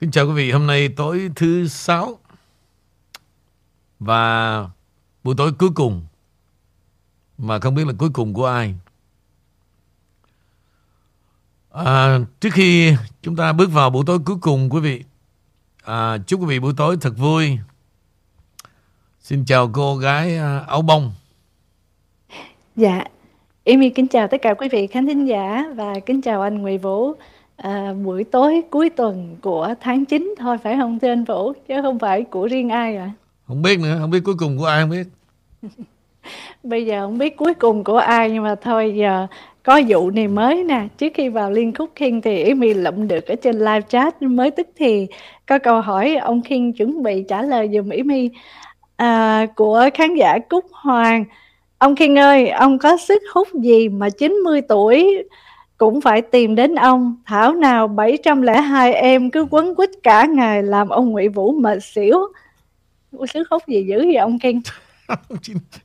Kính chào quý vị, hôm nay tối thứ sáu và buổi tối cuối cùng mà không biết là cuối cùng của ai. À, trước khi chúng ta bước vào buổi tối cuối cùng quý vị, à, chúc quý vị buổi tối thật vui. Xin chào cô gái à, áo bông. Dạ, Amy kính chào tất cả quý vị khán thính giả và kính chào anh Nguyễn Vũ. À, buổi tối cuối tuần của tháng 9 thôi phải không thưa anh Vũ? Chứ không phải của riêng ai à không biết nữa không biết cuối cùng của ai không biết. Bây giờ không biết cuối cùng của ai nhưng mà thôi giờ có vụ này mới nè. Trước khi vào liên khúc King thì Amy lụm được ở trên live chat mới tức thì có câu hỏi ông King chuẩn bị trả lời dùm Amy à, của khán giả Cúc Hoàng. Ông King ơi ông có sức hút gì mà 90 tuổi cũng phải tìm đến ông. Thảo nào 702 em cứ quấn quýt cả ngày làm ông Ngụy Vũ mệt xỉu. Ôi sức hút gì dữ vậy ông Ken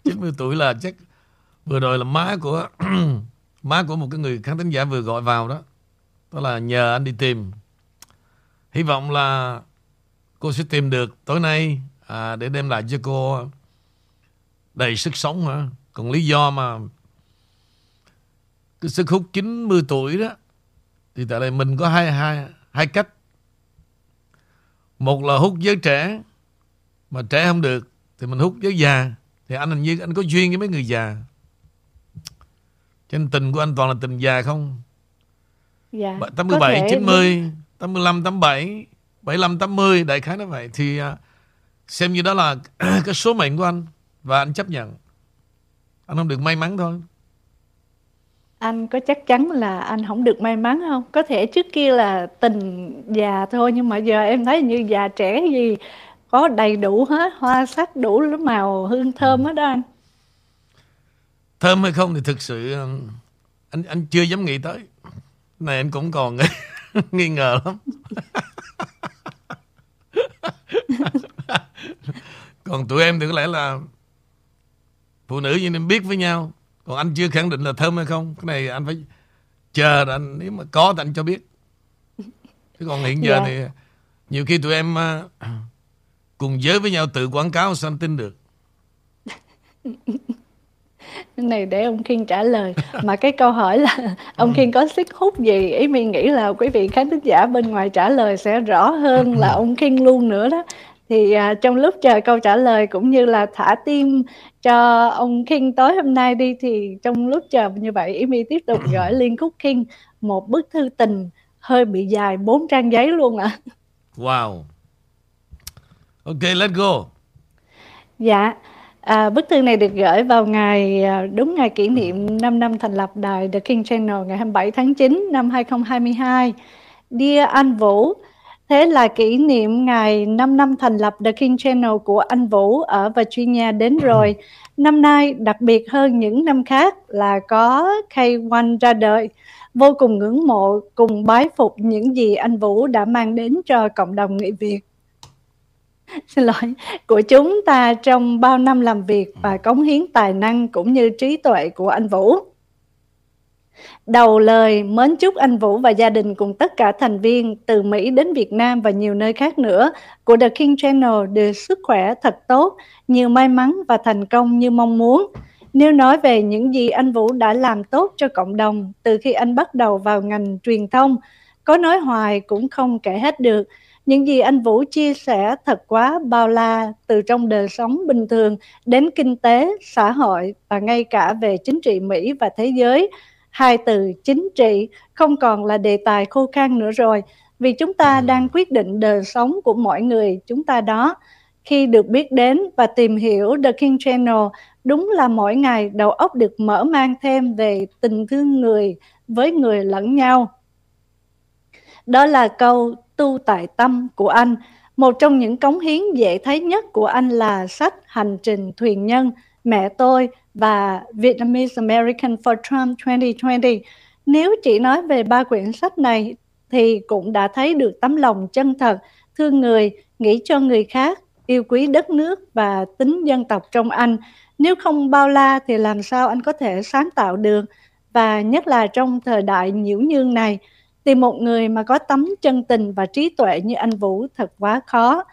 90 tuổi là chắc vừa rồi là má của má của một cái người khán thính giả vừa gọi vào đó. Đó là nhờ anh đi tìm. Hy vọng là cô sẽ tìm được tối nay à, để đem lại cho cô đầy sức sống hả? Còn lý do mà cái sức hút 90 tuổi đó thì tại đây mình có hai hai hai cách. Một là hút giới trẻ mà trẻ không được thì mình hút giới già. Thì anh hình như anh có duyên với mấy người già. Cho nên tình của anh toàn là tình già không? Dạ, 87, 90 85, 87 75, 80 Đại khái nó vậy. Thì uh, xem như đó là cái số mệnh của anh Và anh chấp nhận. Anh không được may mắn thôi anh có chắc chắn là anh không được may mắn không? Có thể trước kia là tình già thôi nhưng mà giờ em thấy như già trẻ gì có đầy đủ hết, hoa sắc đủ màu hương thơm hết đó anh. Thơm hay không thì thực sự um, anh anh chưa dám nghĩ tới. Này anh cũng còn nghi ngờ lắm. còn tụi em thì có lẽ là phụ nữ như nên biết với nhau còn anh chưa khẳng định là thơm hay không? Cái này anh phải chờ anh nếu mà có thì anh cho biết. Chứ còn hiện giờ yeah. Dạ. thì nhiều khi tụi em uh, cùng giới với nhau tự quảng cáo sao anh tin được? Này để ông Khiên trả lời. Mà cái câu hỏi là ông Khiên có sức hút gì? Ý mình nghĩ là quý vị khán thính giả bên ngoài trả lời sẽ rõ hơn là ông Khiên luôn nữa đó thì à, trong lúc chờ câu trả lời cũng như là thả tim cho ông King tối hôm nay đi thì trong lúc chờ như vậy Amy tiếp tục gửi Liên Khúc King một bức thư tình hơi bị dài bốn trang giấy luôn ạ. À. Wow. Ok, let's go. Dạ. À, bức thư này được gửi vào ngày à, đúng ngày kỷ niệm 5 năm thành lập đài The King Channel ngày 27 tháng 9 năm 2022. Dear Anh Vũ, Thế là kỷ niệm ngày 5 năm thành lập The King Channel của anh Vũ ở Virginia đến rồi. Năm nay đặc biệt hơn những năm khác là có K1 ra đời. Vô cùng ngưỡng mộ cùng bái phục những gì anh Vũ đã mang đến cho cộng đồng người Việt. Xin lỗi, của chúng ta trong bao năm làm việc và cống hiến tài năng cũng như trí tuệ của anh Vũ. Đầu lời mến chúc anh Vũ và gia đình cùng tất cả thành viên từ Mỹ đến Việt Nam và nhiều nơi khác nữa của The King Channel đều sức khỏe thật tốt, nhiều may mắn và thành công như mong muốn. Nếu nói về những gì anh Vũ đã làm tốt cho cộng đồng từ khi anh bắt đầu vào ngành truyền thông, có nói hoài cũng không kể hết được. Những gì anh Vũ chia sẻ thật quá bao la từ trong đời sống bình thường đến kinh tế, xã hội và ngay cả về chính trị Mỹ và thế giới – hai từ chính trị không còn là đề tài khô khan nữa rồi. Vì chúng ta ừ. đang quyết định đời sống của mọi người chúng ta đó. Khi được biết đến và tìm hiểu The King Channel đúng là mỗi ngày đầu óc được mở mang thêm về tình thương người với người lẫn nhau. Đó là câu tu tại tâm của anh. Một trong những cống hiến dễ thấy nhất của anh là sách hành trình thuyền nhân mẹ tôi và Vietnamese American for Trump 2020. Nếu chỉ nói về ba quyển sách này thì cũng đã thấy được tấm lòng chân thật, thương người, nghĩ cho người khác, yêu quý đất nước và tính dân tộc trong anh. Nếu không bao la thì làm sao anh có thể sáng tạo được? Và nhất là trong thời đại nhiễu nhương này, Tìm một người mà có tấm chân tình và trí tuệ như anh Vũ thật quá khó.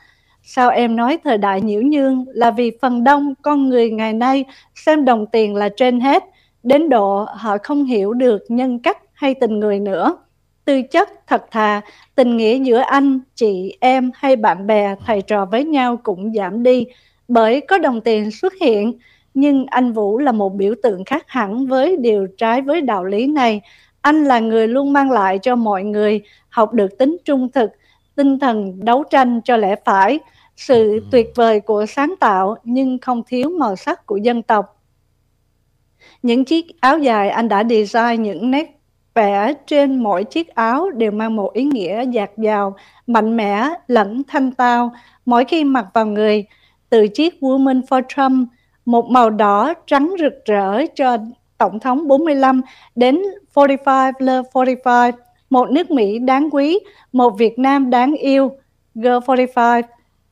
Sao em nói thời đại nhiễu nhương là vì phần đông con người ngày nay xem đồng tiền là trên hết, đến độ họ không hiểu được nhân cách hay tình người nữa. Tư chất, thật thà, tình nghĩa giữa anh, chị, em hay bạn bè, thầy trò với nhau cũng giảm đi bởi có đồng tiền xuất hiện. Nhưng anh Vũ là một biểu tượng khác hẳn với điều trái với đạo lý này. Anh là người luôn mang lại cho mọi người học được tính trung thực, tinh thần đấu tranh cho lẽ phải, sự tuyệt vời của sáng tạo nhưng không thiếu màu sắc của dân tộc. Những chiếc áo dài anh đã design những nét vẽ trên mỗi chiếc áo đều mang một ý nghĩa dạt dào, mạnh mẽ lẫn thanh tao mỗi khi mặc vào người. Từ chiếc Woman for Trump, một màu đỏ trắng rực rỡ cho Tổng thống 45 đến 45 Love 45, một nước Mỹ đáng quý, một Việt Nam đáng yêu, Girl 45,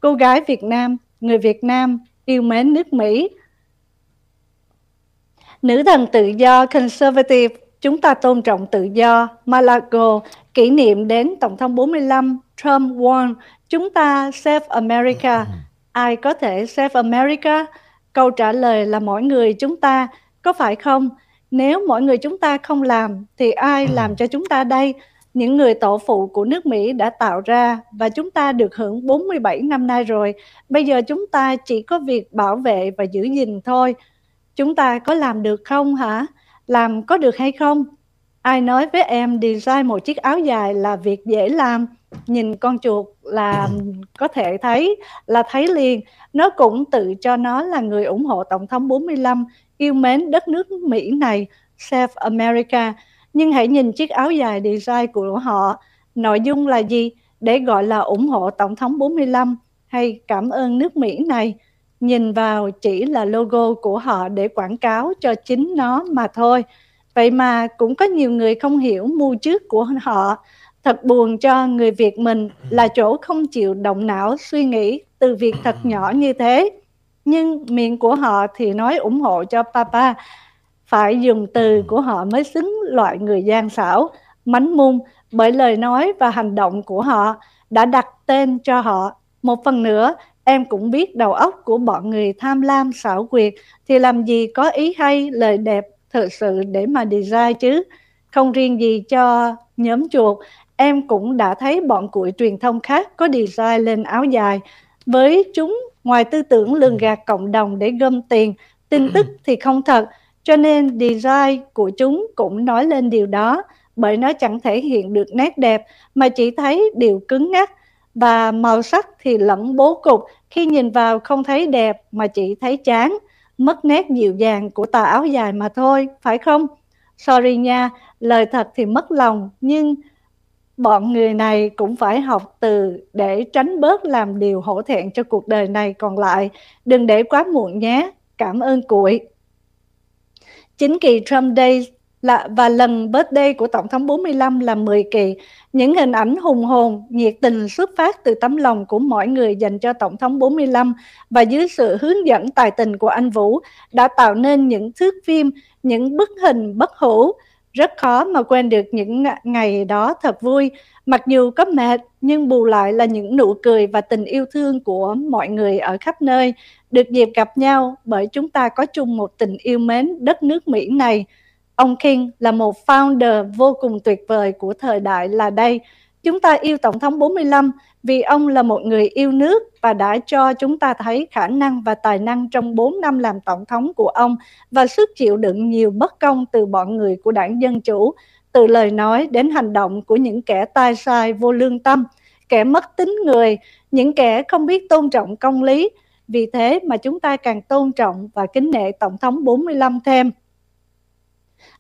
cô gái Việt Nam, người Việt Nam yêu mến nước Mỹ. Nữ thần tự do conservative, chúng ta tôn trọng tự do, Malago, kỷ niệm đến Tổng thống 45, Trump won, chúng ta save America. Ai có thể save America? Câu trả lời là mỗi người chúng ta, có phải không? Nếu mỗi người chúng ta không làm, thì ai làm cho chúng ta đây? Những người tổ phụ của nước Mỹ đã tạo ra và chúng ta được hưởng 47 năm nay rồi. Bây giờ chúng ta chỉ có việc bảo vệ và giữ gìn thôi. Chúng ta có làm được không hả? Làm có được hay không? Ai nói với em design một chiếc áo dài là việc dễ làm? Nhìn con chuột là có thể thấy, là thấy liền. Nó cũng tự cho nó là người ủng hộ Tổng thống 45, yêu mến đất nước Mỹ này, Save America nhưng hãy nhìn chiếc áo dài design của họ. Nội dung là gì? Để gọi là ủng hộ Tổng thống 45 hay cảm ơn nước Mỹ này. Nhìn vào chỉ là logo của họ để quảng cáo cho chính nó mà thôi. Vậy mà cũng có nhiều người không hiểu mưu trước của họ. Thật buồn cho người Việt mình là chỗ không chịu động não suy nghĩ từ việc thật nhỏ như thế. Nhưng miệng của họ thì nói ủng hộ cho Papa phải dùng từ của họ mới xứng loại người gian xảo, mánh mung bởi lời nói và hành động của họ đã đặt tên cho họ. Một phần nữa, em cũng biết đầu óc của bọn người tham lam xảo quyệt thì làm gì có ý hay lời đẹp thực sự để mà design chứ. Không riêng gì cho nhóm chuột, em cũng đã thấy bọn cụi truyền thông khác có design lên áo dài. Với chúng, ngoài tư tưởng lường gạt cộng đồng để gom tiền, tin tức thì không thật, cho nên design của chúng cũng nói lên điều đó bởi nó chẳng thể hiện được nét đẹp mà chỉ thấy điều cứng ngắc và màu sắc thì lẫn bố cục khi nhìn vào không thấy đẹp mà chỉ thấy chán, mất nét dịu dàng của tà áo dài mà thôi, phải không? Sorry nha, lời thật thì mất lòng nhưng bọn người này cũng phải học từ để tránh bớt làm điều hổ thẹn cho cuộc đời này còn lại. Đừng để quá muộn nhé. Cảm ơn cuội. Chính kỳ Trump Day là và lần birthday của Tổng thống 45 là 10 kỳ. Những hình ảnh hùng hồn, nhiệt tình xuất phát từ tấm lòng của mỗi người dành cho Tổng thống 45 và dưới sự hướng dẫn tài tình của anh Vũ đã tạo nên những thước phim, những bức hình bất hủ. Rất khó mà quên được những ngày đó thật vui. Mặc dù có mệt, nhưng bù lại là những nụ cười và tình yêu thương của mọi người ở khắp nơi được dịp gặp nhau bởi chúng ta có chung một tình yêu mến đất nước Mỹ này. Ông King là một founder vô cùng tuyệt vời của thời đại là đây. Chúng ta yêu Tổng thống 45 vì ông là một người yêu nước và đã cho chúng ta thấy khả năng và tài năng trong 4 năm làm tổng thống của ông và sức chịu đựng nhiều bất công từ bọn người của đảng Dân Chủ, từ lời nói đến hành động của những kẻ tai sai vô lương tâm, kẻ mất tính người, những kẻ không biết tôn trọng công lý, vì thế mà chúng ta càng tôn trọng và kính nể Tổng thống 45 thêm.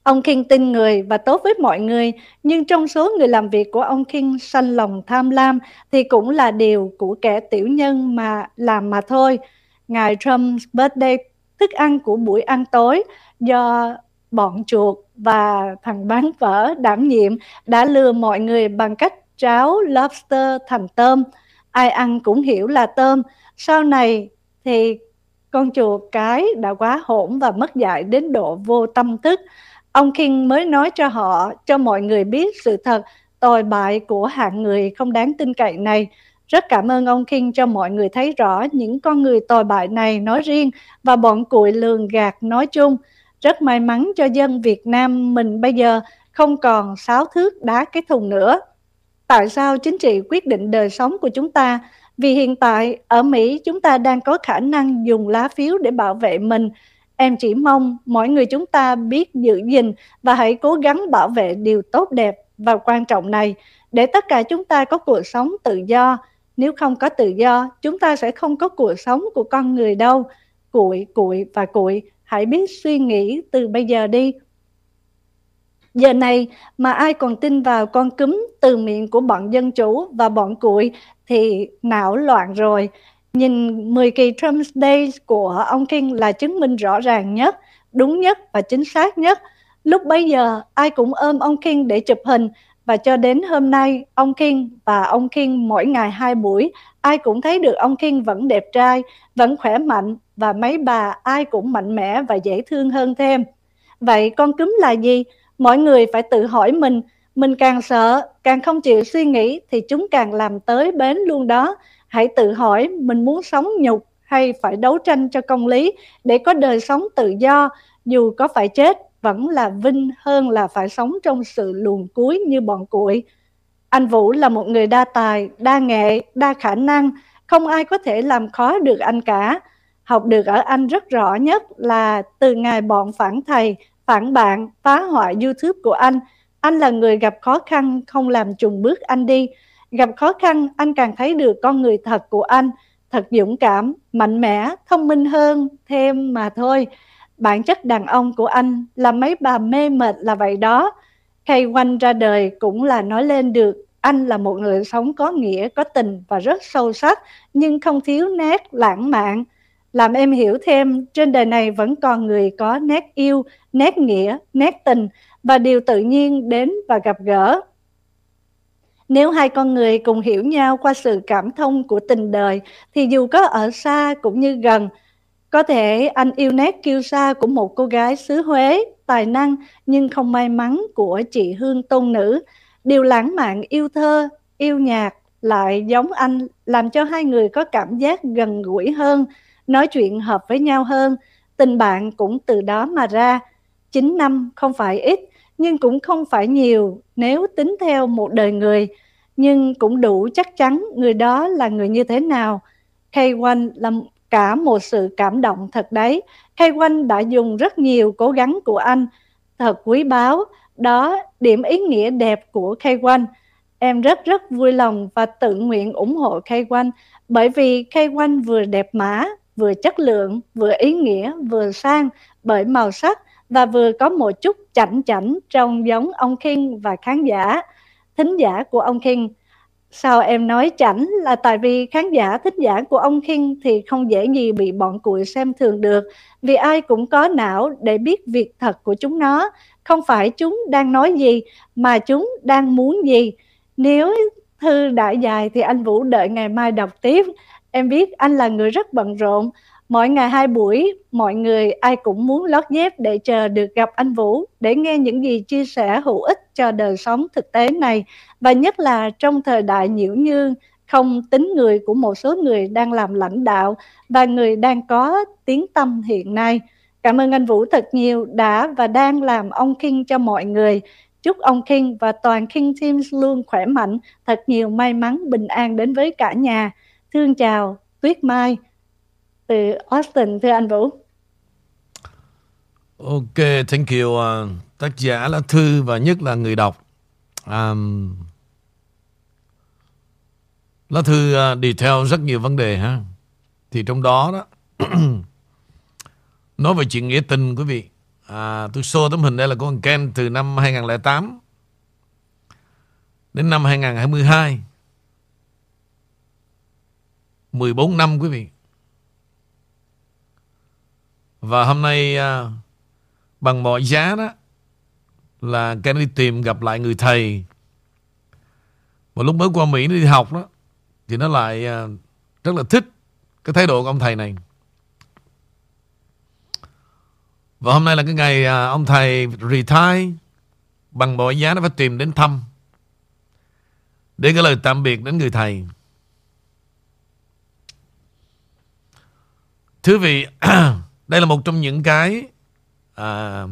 Ông King tin người và tốt với mọi người, nhưng trong số người làm việc của ông King sanh lòng tham lam thì cũng là điều của kẻ tiểu nhân mà làm mà thôi. Ngài Trump's birthday, thức ăn của buổi ăn tối do bọn chuột và thằng bán vỡ đảm nhiệm đã lừa mọi người bằng cách tráo lobster thành tôm. Ai ăn cũng hiểu là tôm. Sau này thì con chùa cái đã quá hỗn và mất dạy đến độ vô tâm thức. Ông King mới nói cho họ, cho mọi người biết sự thật, tồi bại của hạng người không đáng tin cậy này. Rất cảm ơn ông King cho mọi người thấy rõ những con người tồi bại này nói riêng và bọn cụi lường gạt nói chung. Rất may mắn cho dân Việt Nam mình bây giờ không còn sáu thước đá cái thùng nữa. Tại sao chính trị quyết định đời sống của chúng ta? Vì hiện tại ở Mỹ chúng ta đang có khả năng dùng lá phiếu để bảo vệ mình. Em chỉ mong mỗi người chúng ta biết giữ gìn và hãy cố gắng bảo vệ điều tốt đẹp và quan trọng này để tất cả chúng ta có cuộc sống tự do. Nếu không có tự do, chúng ta sẽ không có cuộc sống của con người đâu. Cụi, cụi và cụi, hãy biết suy nghĩ từ bây giờ đi. Giờ này mà ai còn tin vào con cúm từ miệng của bọn dân chủ và bọn cụi thì não loạn rồi. Nhìn 10 kỳ Trump Day của ông King là chứng minh rõ ràng nhất, đúng nhất và chính xác nhất. Lúc bấy giờ, ai cũng ôm ông King để chụp hình và cho đến hôm nay, ông King và ông King mỗi ngày hai buổi, ai cũng thấy được ông King vẫn đẹp trai, vẫn khỏe mạnh và mấy bà ai cũng mạnh mẽ và dễ thương hơn thêm. Vậy con cúm là gì? Mọi người phải tự hỏi mình, mình càng sợ, càng không chịu suy nghĩ thì chúng càng làm tới bến luôn đó. Hãy tự hỏi mình muốn sống nhục hay phải đấu tranh cho công lý để có đời sống tự do, dù có phải chết vẫn là vinh hơn là phải sống trong sự luồn cuối như bọn cuội. Anh Vũ là một người đa tài, đa nghệ, đa khả năng, không ai có thể làm khó được anh cả. Học được ở anh rất rõ nhất là từ ngày bọn phản thầy, phản bạn, phá hoại YouTube của anh, anh là người gặp khó khăn không làm trùng bước anh đi. Gặp khó khăn, anh càng thấy được con người thật của anh, thật dũng cảm, mạnh mẽ, thông minh hơn thêm mà thôi. Bản chất đàn ông của anh là mấy bà mê mệt là vậy đó. Khay quanh ra đời cũng là nói lên được anh là một người sống có nghĩa, có tình và rất sâu sắc, nhưng không thiếu nét lãng mạn. Làm em hiểu thêm, trên đời này vẫn còn người có nét yêu, nét nghĩa, nét tình và điều tự nhiên đến và gặp gỡ. Nếu hai con người cùng hiểu nhau qua sự cảm thông của tình đời, thì dù có ở xa cũng như gần, có thể anh yêu nét kiêu sa của một cô gái xứ Huế, tài năng nhưng không may mắn của chị Hương Tôn Nữ. Điều lãng mạn yêu thơ, yêu nhạc lại giống anh làm cho hai người có cảm giác gần gũi hơn, nói chuyện hợp với nhau hơn. Tình bạn cũng từ đó mà ra. 9 năm không phải ít, nhưng cũng không phải nhiều nếu tính theo một đời người. Nhưng cũng đủ chắc chắn người đó là người như thế nào. K1 là cả một sự cảm động thật đấy. k quanh đã dùng rất nhiều cố gắng của anh, thật quý báu. Đó điểm ý nghĩa đẹp của k quanh Em rất rất vui lòng và tự nguyện ủng hộ k quanh bởi vì k quanh vừa đẹp mã, vừa chất lượng, vừa ý nghĩa, vừa sang bởi màu sắc và vừa có một chút chảnh chảnh trông giống ông King và khán giả. Thính giả của ông King Sao em nói chảnh là tại vì khán giả, thính giả của ông King thì không dễ gì bị bọn cụi xem thường được, vì ai cũng có não để biết việc thật của chúng nó. Không phải chúng đang nói gì, mà chúng đang muốn gì. Nếu thư đã dài thì anh Vũ đợi ngày mai đọc tiếp. Em biết anh là người rất bận rộn Mỗi ngày hai buổi, mọi người ai cũng muốn lót dép để chờ được gặp anh Vũ để nghe những gì chia sẻ hữu ích cho đời sống thực tế này và nhất là trong thời đại nhiễu như không tính người của một số người đang làm lãnh đạo và người đang có tiếng tâm hiện nay. Cảm ơn anh Vũ thật nhiều đã và đang làm ông King cho mọi người. Chúc ông King và toàn King Teams luôn khỏe mạnh, thật nhiều may mắn, bình an đến với cả nhà. Thương chào, Tuyết Mai từ Austin thưa anh Vũ. Ok, thank you uh, tác giả là Thư và nhất là người đọc. Um, lá thư à, uh, detail rất nhiều vấn đề ha. Thì trong đó đó nói về chuyện nghĩa tình quý vị. À, tôi show tấm hình đây là của anh Ken từ năm 2008 đến năm 2022. 14 năm quý vị. Và hôm nay uh, bằng mọi giá đó là Kennedy tìm gặp lại người thầy. Và lúc mới qua Mỹ nó đi học đó thì nó lại uh, rất là thích cái thái độ của ông thầy này. Và hôm nay là cái ngày uh, ông thầy retire bằng mọi giá nó phải tìm đến thăm. để cái lời tạm biệt đến người thầy. Thưa vị, đây là một trong những cái à,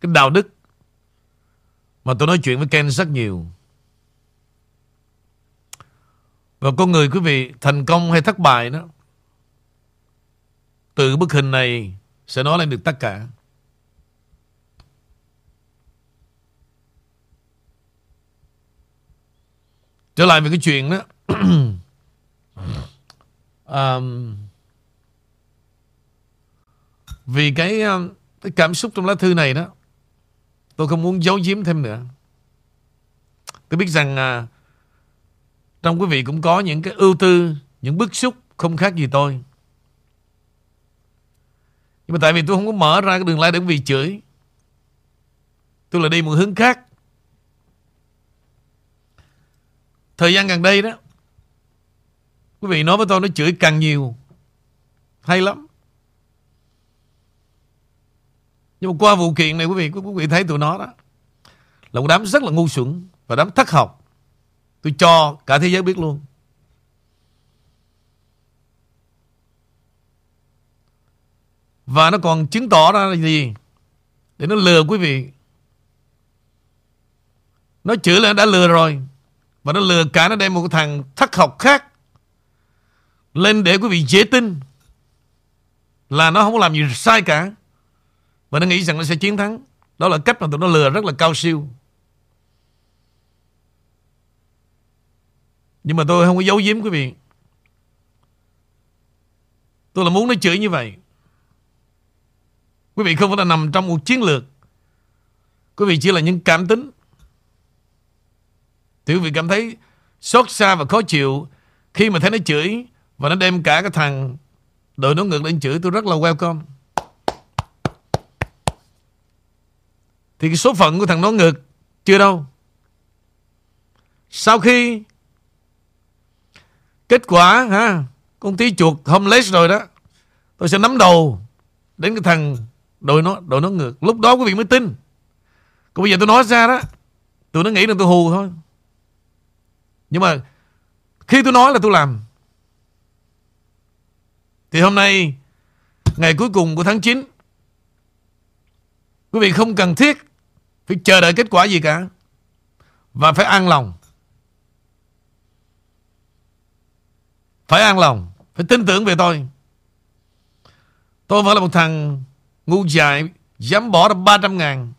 cái đạo đức mà tôi nói chuyện với Ken rất nhiều. Và con người quý vị thành công hay thất bại đó từ bức hình này sẽ nói lên được tất cả. Trở lại về cái chuyện đó um, vì cái, ờ, cái cảm xúc trong lá thư này đó Tôi không muốn giấu giếm thêm nữa. Tôi biết rằng à, Trong quý vị cũng có những cái ưu tư Những bức xúc không khác gì tôi. Nhưng mà tại vì tôi không có mở ra cái đường lai để quý vị chửi Tôi là đi một hướng khác. Thời gian gần đây đó Quý vị nói với tôi nó chửi càng nhiều Hay lắm. Nhưng mà qua vụ kiện này, quý vị quý vị thấy tụi nó đó, Là một đám rất là ngu xuẩn Và đám thất học. Tôi cho cả thế giới biết luôn. Và nó còn chứng tỏ ra là gì? Để nó lừa quý vị. Nó chữ là đã lừa rồi. Và nó lừa cả nó đem một thằng thất học khác Lên để quý vị dễ tin Là nó không làm gì sai cả. Và nó nghĩ rằng nó sẽ chiến thắng. Đó là cách mà tụi nó lừa rất là cao siêu. Nhưng mà tôi không có giấu giếm quý vị. Tôi là muốn nó chửi như vậy. Quý vị không phải là nằm trong một chiến lược. Quý vị chỉ là những cảm tính. Thì quý vị cảm thấy xót xa và khó chịu khi mà thấy nó chửi và nó đem cả cái thằng đội nó ngược lên chửi. Tôi rất là welcome. Thì cái số phận của thằng nó ngược chưa đâu. Sau khi kết quả, ha, con tí chuột homeless rồi đó, tôi sẽ nắm đầu đến cái thằng đội nó đội nó ngược. Lúc đó quý vị mới tin. Còn bây giờ tôi nói ra đó, tụi nó nghĩ là tôi hù thôi. Nhưng mà khi tôi nói là tôi làm, Thì hôm nay, Ngày cuối cùng của tháng 9 Quý vị không cần thiết phải chờ đợi kết quả gì cả. Và phải an lòng. Phải an lòng. Phải tin tưởng về tôi. Tôi vẫn là một thằng ngu dại, Dám bỏ ra 300 ngàn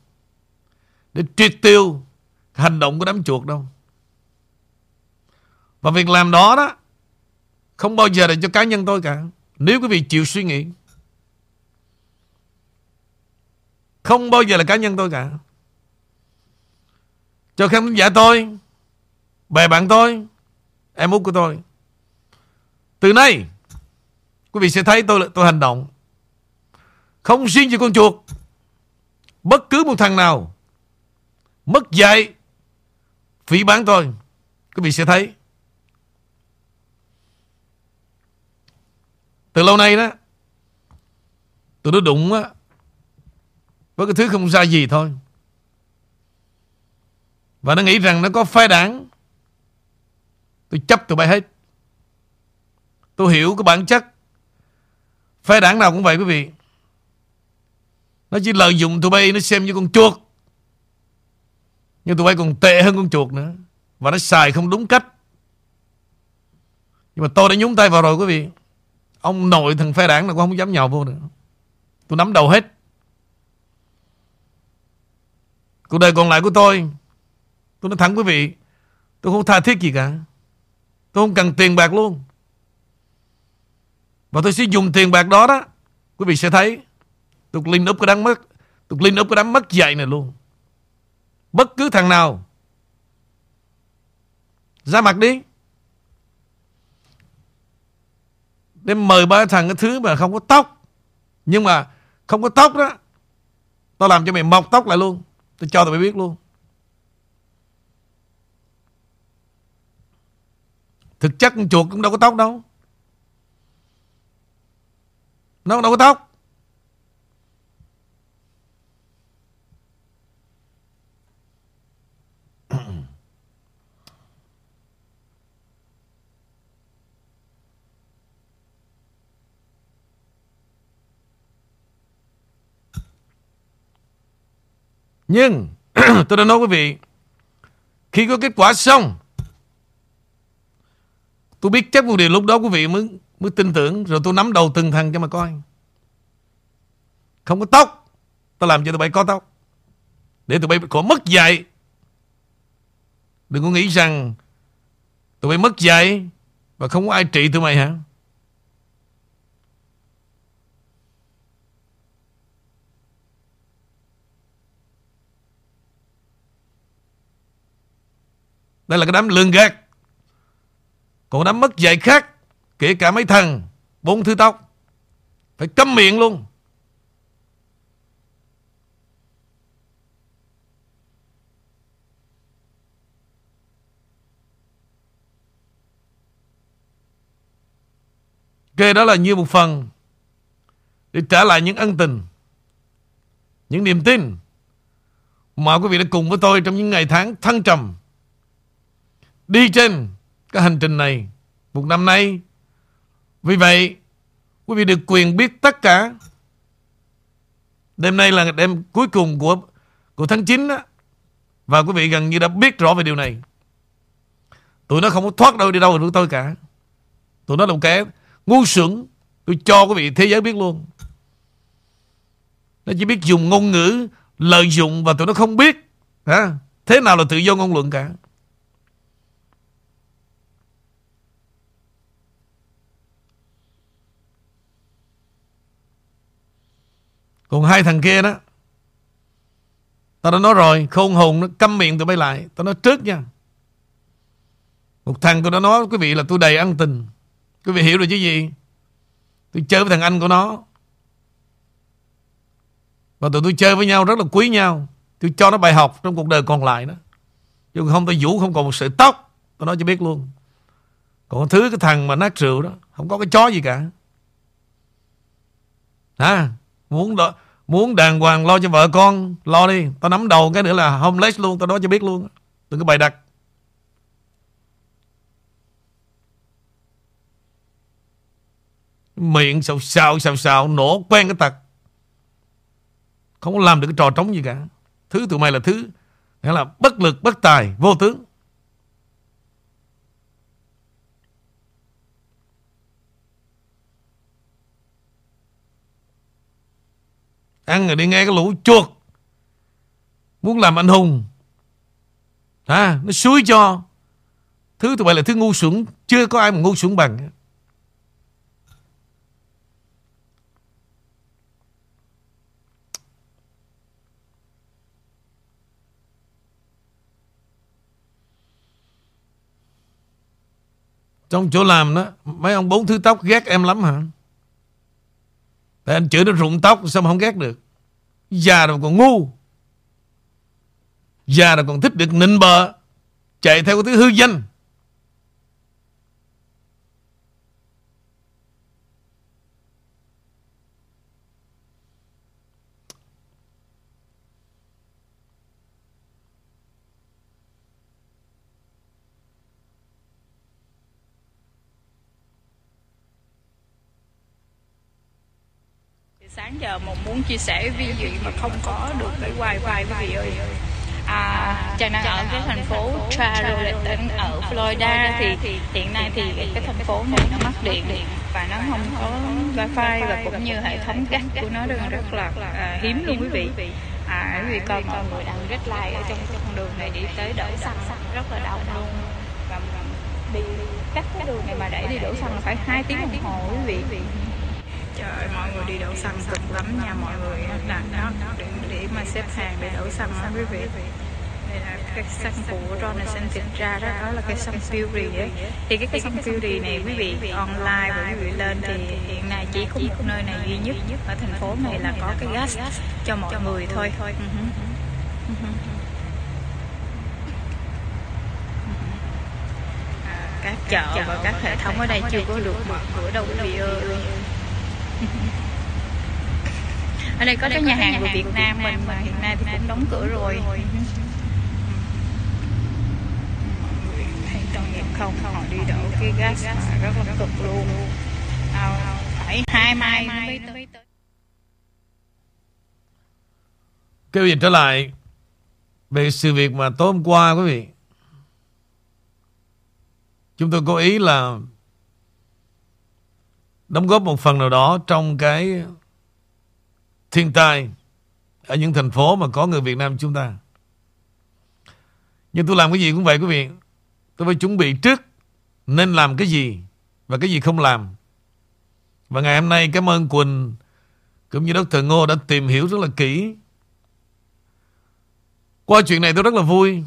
Để triệt tiêu Hành động của đám chuột đâu. Và việc làm đó đó Không bao giờ để cho cá nhân tôi cả. Nếu quý vị chịu suy nghĩ, Không bao giờ là cá nhân tôi cả. Cho khán giả tôi, Bè bạn tôi, Em út của tôi. Từ nay, Quý vị sẽ thấy tôi tôi hành động. Không riêng gì con chuột, Bất cứ một thằng nào, Mất dạy, Phỉ bán tôi, Quý vị sẽ thấy. Từ lâu nay đó tôi nó đụng á, Với cái thứ không ra gì thôi. Và nó nghĩ rằng nó có phái đảng. Tôi chấp tụi bay hết. Tôi hiểu cái bản chất. Phái đảng nào cũng vậy quý vị. Nó chỉ lợi dụng tụi bay, Nó xem như con chuột. Nhưng tụi bay còn tệ hơn con chuột nữa. Và nó xài không đúng cách. Nhưng mà tôi đã nhúng tay vào rồi quý vị. Ông nội thằng phe đảng nào cũng không dám nhào vô nữa. Tôi nắm đầu hết. Cuộc đời còn lại của tôi Tôi nói thẳng quý vị, Tôi không tha thiết gì cả. Tôi không cần tiền bạc luôn. Và tôi sẽ dùng tiền bạc đó đó, Quý vị sẽ thấy. Tôi linh úp cái đám mất Tôi linh úp cái đám mất dạy này luôn. Bất cứ thằng nào, Ra mặt đi. Để mời ba thằng cái thứ mà không có tóc. Nhưng mà không có tóc đó, tao làm cho mày mọc tóc lại luôn. Tôi cho tụi mày biết luôn. Thực chất con chuột cũng đâu có tóc đâu. Nó đâu có tóc. Nhưng, tôi đã nói quý vị, Khi có kết quả xong Tôi biết chắc một điều lúc đó quý vị mới mới tin tưởng, Rồi tôi nắm đầu từng thằng cho mà coi. Không có tóc. Tôi làm cho tụi bay có tóc. Để tụi bay có mất dạy. Đừng có nghĩ rằng Tụi bay mất dạy Và không có ai trị tụi mày hả? Đây là cái đám lương gạt còn đám mất dạy khác, Kể cả mấy thằng, Bốn thứ tóc, Phải câm miệng luôn. Ok đó là như một phần Để trả lại những ân tình, Những niềm tin Mà quý vị đã cùng với tôi Trong những ngày tháng thăng trầm. Đi trên cái hành trình này Một năm nay. Vì vậy, Quý vị được quyền biết tất cả. Đêm nay là đêm cuối cùng của của tháng 9 đó. Và quý vị gần như đã biết rõ về điều này. Tụi nó không có thoát đâu đi đâu được tôi cả. Tụi nó là một kẻ ngu xuẩn. Tôi cho quý vị thế giới biết luôn. Nó chỉ biết dùng ngôn ngữ, Lợi dụng và tụi nó không biết, Hả? Thế nào là tự do ngôn luận cả? Còn hai thằng kia đó, Tao đã nói rồi, Khôn hồn nó câm miệng tụi bay lại. Tao nói trước nha. Một thằng tôi đã nói, quý vị, là tôi đầy ân tình. Quý vị hiểu rồi chứ gì? Tôi chơi với thằng anh của nó. Và tụi tôi chơi với nhau rất là quý nhau. Tôi cho nó bài học trong cuộc đời còn lại đó. Chứ không, tôi vũ không còn một sợi tóc. Tôi nói cho biết luôn. Còn thứ cái thằng mà nát rượu đó, Không có cái chó gì cả. Hả? Muốn đó, muốn đàng hoàng lo cho vợ con Lo đi. Tao nắm đầu cái nữa là homeless luôn Tao nói cho biết luôn. Đừng có bày đặt. Miệng xào xào xào xào Nổ quen cái tật. Không có làm được cái trò trống gì cả. Thứ tụi mày là thứ Nghĩa là bất lực bất tài vô tướng. Ăn rồi đi nghe cái lũ chuột. Muốn làm anh hùng. À, Nó suối cho. Thứ tụi bay là thứ ngu xuẩn. Chưa có ai mà ngu xuẩn bằng. Trong chỗ làm đó Mấy ông bốn thứ tóc ghét em lắm hả? Tại anh chửi nó rụng tóc Sao mà không ghét được. Già rồi còn ngu. Già rồi còn thích được nịnh bờ Chạy theo cái thứ hư danh sáng giờ một muốn chia sẻ với vị mà không có được cái wifi quý vị ơi. À, Trang đang ở cái thành phố Charlotte ở Florida thì hiện nay thì cái thành phố này nó mất điện và nó không có wifi và cũng như hệ thống gắt của nó đang rất là à, hiếm luôn quý vị. à, quý vị coi mọi người đang rất like ở trong con đường này đi tới đổ xăng rất là đông luôn. và đi cách cái đường này mà để đi đổ xăng là phải hai tiếng đồng hồ quý vị trời mọi người đi đậu xăng cực lắm nha mọi người là đó để, để mà xếp hàng để đậu xăng đó quý vị. Đây là cái xăng của Ronaldson thực ra đó, đó là cái xăng Fury ấy. thì cái cái xăng Fury này quý vị online và quý vị lên thì hiện nay chỉ có một nơi này duy nhất ở thành phố này là có cái gas cho mọi người thôi. Ừ thôi ừ à, các chợ và các hệ thống ở đây chưa có được mở cửa đâu quý vị ơi ở đây có cái nhà hàng của Việt Nam mình mà hiện nay thì cũng đóng cửa rồi. thấy tội nghiệp không? Họ đi đổ cái gas rất là cực luôn. phải hai mai mới tới. Kêu gì trở lại về sự việc mà tối hôm qua quý vị. Chúng tôi cố ý là đóng góp một phần nào đó trong cái thiên tai ở những thành phố mà có người Việt Nam chúng ta. Nhưng tôi làm cái gì cũng vậy quý vị. Tôi phải chuẩn bị trước nên làm cái gì và cái gì không làm. Và ngày hôm nay cảm ơn Quỳnh cũng như Dr. Ngô đã tìm hiểu rất là kỹ. Qua chuyện này tôi rất là vui.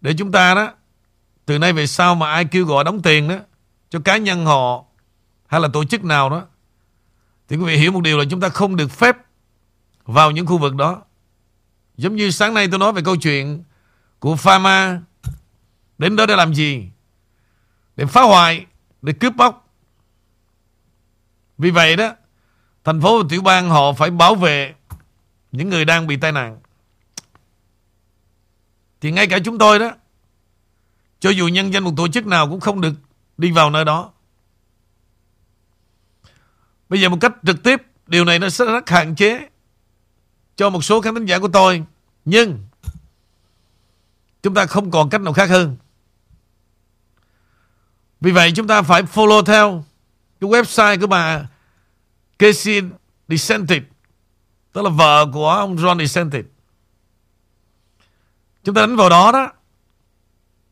Để chúng ta đó, từ nay về sau mà ai kêu gọi đóng tiền đó, cho cá nhân họ hay là tổ chức nào đó thì quý vị hiểu một điều là chúng ta không được phép vào những khu vực đó. Giống như sáng nay tôi nói về câu chuyện của Pharma đến đó để làm gì? Để phá hoại, để cướp bóc. Vì vậy đó, thành phố và tiểu bang họ phải bảo vệ những người đang bị tai nạn. Thì ngay cả chúng tôi đó, cho dù nhân danh một tổ chức nào cũng không được đi vào nơi đó. Bây giờ một cách trực tiếp, điều này nó sẽ rất hạn chế cho một số khán thính giả của tôi. Nhưng chúng ta không còn cách nào khác hơn. Vì vậy chúng ta phải follow theo cái website của bà Casey DeSantis, tức là vợ của ông john DeSantis. Chúng ta đánh vào đó đó.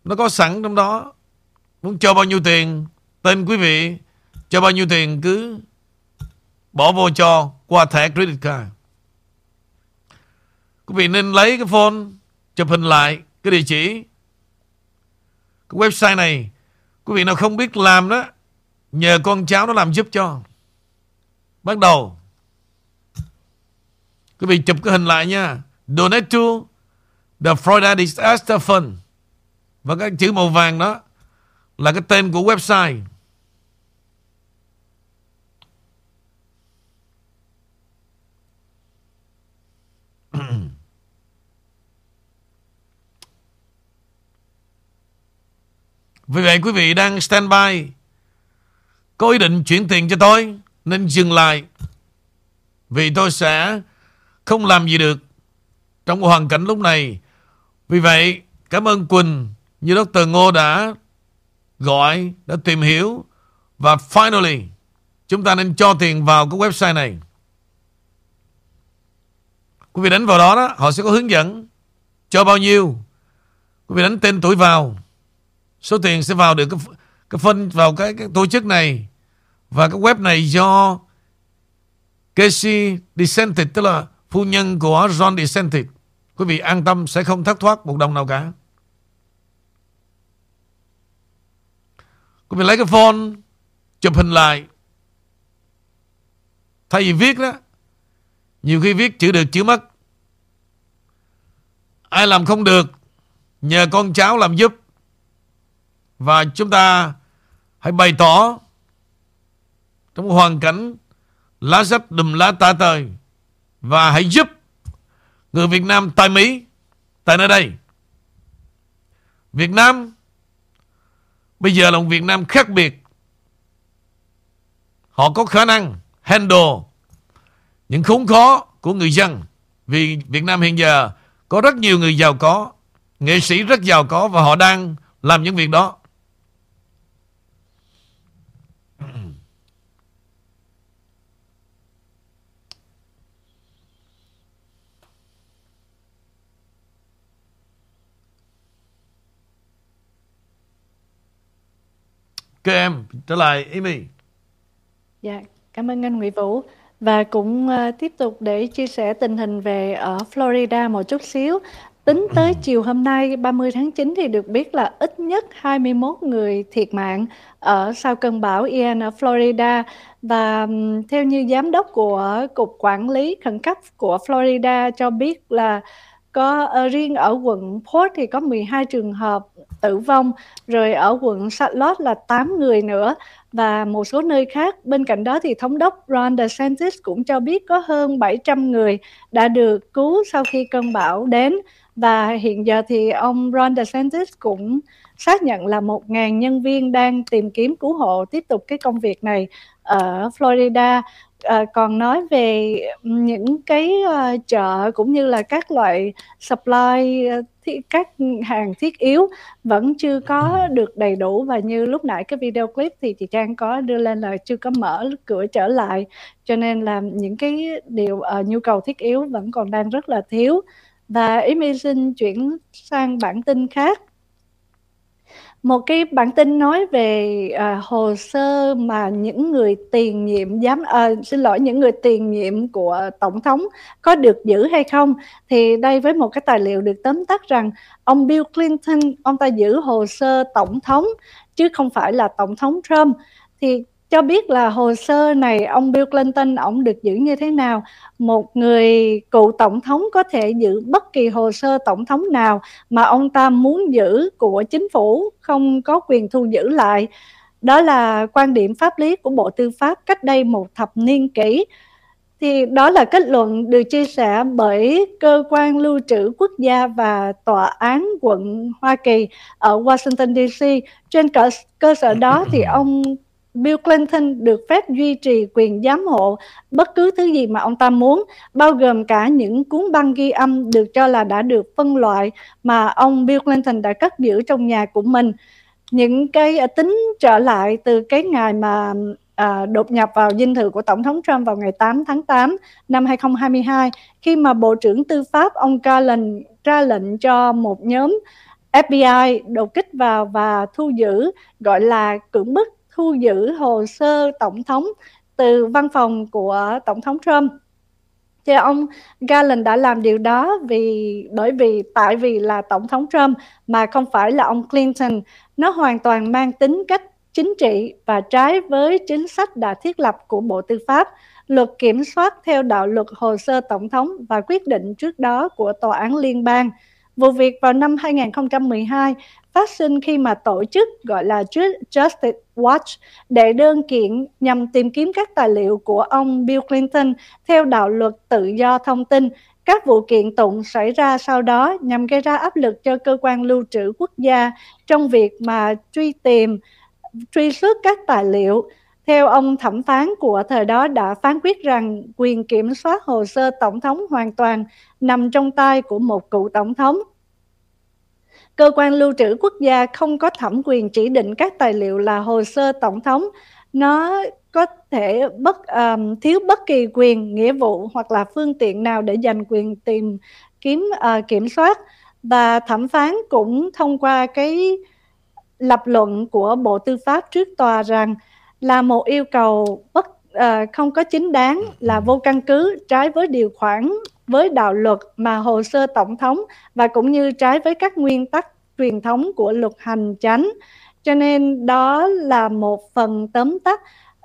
Nó có sẵn trong đó. Muốn cho bao nhiêu tiền, tên quý vị, cho bao nhiêu tiền cứ bỏ vô cho qua thẻ credit card. Quý vị nên lấy cái phone chụp hình lại cái địa chỉ cái website này. Quý vị nào không biết làm đó, nhờ con cháu nó làm giúp cho. Bắt đầu Quý vị chụp cái hình lại nha Donate to The Florida Disaster Fund Và cái chữ màu vàng đó Là cái tên của website Vì vậy quý vị đang standby Có ý định chuyển tiền cho tôi, Nên dừng lại. Vì tôi sẽ Không làm gì được Trong hoàn cảnh lúc này. Vì vậy, cảm ơn Quỳnh Như Dr. Ngô đã Gọi, Đã tìm hiểu. Và finally, Chúng ta nên cho tiền vào cái website này. Quý vị đánh vào đó đó, Họ sẽ có hướng dẫn Cho bao nhiêu. Quý vị đánh tên tuổi vào số tiền sẽ vào được cái, cái phân vào cái, cái tổ chức này. Và cái web này do Casey DeSantis tức là phu nhân của John DeSantis. Quý vị an tâm sẽ không thất thoát một đồng nào cả. Quý vị lấy cái phone chụp hình lại. Thay vì viết đó nhiều khi viết chữ được chữ mất. Ai làm không được nhờ con cháu làm giúp và chúng ta hãy bày tỏ trong hoàn cảnh lá rách đùm lá tả tơi và hãy giúp người Việt Nam tại Mỹ tại nơi đây. Việt Nam bây giờ là một Việt Nam khác biệt. Họ có khả năng handle những khốn khó của người dân. Vì Việt Nam hiện giờ có rất nhiều người giàu có, nghệ sĩ rất giàu có và họ đang làm những việc đó. Các em trở lại Amy. Dạ, cảm ơn anh Nguyễn Vũ. Và cũng uh, tiếp tục để chia sẻ tình hình về ở Florida một chút xíu. Tính tới chiều hôm nay 30 tháng 9 thì được biết là ít nhất 21 người thiệt mạng ở sau cơn bão Ian ở Florida và um, theo như giám đốc của cục quản lý khẩn cấp của Florida cho biết là có uh, riêng ở quận Port thì có 12 trường hợp tử vong, rồi ở quận Charlotte là 8 người nữa. Và một số nơi khác. Bên cạnh đó thì thống đốc Ron DeSantis cũng cho biết có hơn 700 người đã được cứu sau khi cơn bão đến. Và hiện giờ thì ông Ron DeSantis cũng xác nhận là 1.000 nhân viên đang tìm kiếm cứu hộ tiếp tục cái công việc này ở Florida. À, còn nói về những cái uh, chợ cũng như là các loại supply uh, các hàng thiết yếu vẫn chưa có được đầy đủ và như lúc nãy cái video clip thì chị Trang có đưa lên là chưa có mở cửa trở lại. Cho nên là những cái điều uh, nhu cầu thiết yếu vẫn còn đang rất là thiếu. Và ý mi xin chuyển sang bản tin khác một cái bản tin nói về à, hồ sơ mà những người tiền nhiệm giám à, xin lỗi những người tiền nhiệm của tổng thống có được giữ hay không? Thì đây với một cái tài liệu được tóm tắt rằng ông Bill Clinton ông ta giữ hồ sơ tổng thống chứ không phải là tổng thống Trump. Thì cho biết là hồ sơ này ông Bill Clinton ông được giữ như thế nào? Một người cựu tổng thống có thể giữ bất kỳ hồ sơ tổng thống nào mà ông ta muốn giữ của chính phủ không có quyền thu giữ lại. Đó là quan điểm pháp lý của Bộ Tư pháp cách đây một thập niên kỷ. Thì đó là kết luận được chia sẻ bởi cơ quan lưu trữ quốc gia và tòa án quận Hoa Kỳ ở Washington DC trên cơ, cơ sở đó thì ông Bill Clinton được phép duy trì quyền giám hộ bất cứ thứ gì mà ông ta muốn, bao gồm cả những cuốn băng ghi âm được cho là đã được phân loại mà ông Bill Clinton đã cất giữ trong nhà của mình. Những cái tính trở lại từ cái ngày mà à, đột nhập vào dinh thự của Tổng thống Trump vào ngày 8 tháng 8 năm 2022, khi mà Bộ trưởng Tư pháp ông Garland ra lệnh cho một nhóm FBI đột kích vào và thu giữ gọi là cưỡng bức thu giữ hồ sơ tổng thống từ văn phòng của tổng thống Trump thì ông Garland đã làm điều đó vì bởi vì tại vì là tổng thống Trump mà không phải là ông Clinton nó hoàn toàn mang tính cách chính trị và trái với chính sách đã thiết lập của Bộ Tư pháp, luật kiểm soát theo đạo luật hồ sơ tổng thống và quyết định trước đó của Tòa án Liên bang. Vụ việc vào năm 2012 phát sinh khi mà tổ chức gọi là Justice Watch để đơn kiện nhằm tìm kiếm các tài liệu của ông Bill Clinton theo đạo luật tự do thông tin. Các vụ kiện tụng xảy ra sau đó nhằm gây ra áp lực cho cơ quan lưu trữ quốc gia trong việc mà truy tìm, truy xuất các tài liệu. Theo ông thẩm phán của thời đó đã phán quyết rằng quyền kiểm soát hồ sơ tổng thống hoàn toàn nằm trong tay của một cựu tổng thống cơ quan lưu trữ quốc gia không có thẩm quyền chỉ định các tài liệu là hồ sơ tổng thống. Nó có thể bất um, thiếu bất kỳ quyền nghĩa vụ hoặc là phương tiện nào để giành quyền tìm kiếm uh, kiểm soát. Và thẩm phán cũng thông qua cái lập luận của bộ tư pháp trước tòa rằng là một yêu cầu bất uh, không có chính đáng là vô căn cứ trái với điều khoản với đạo luật mà hồ sơ tổng thống và cũng như trái với các nguyên tắc truyền thống của luật hành chánh. Cho nên đó là một phần tóm tắt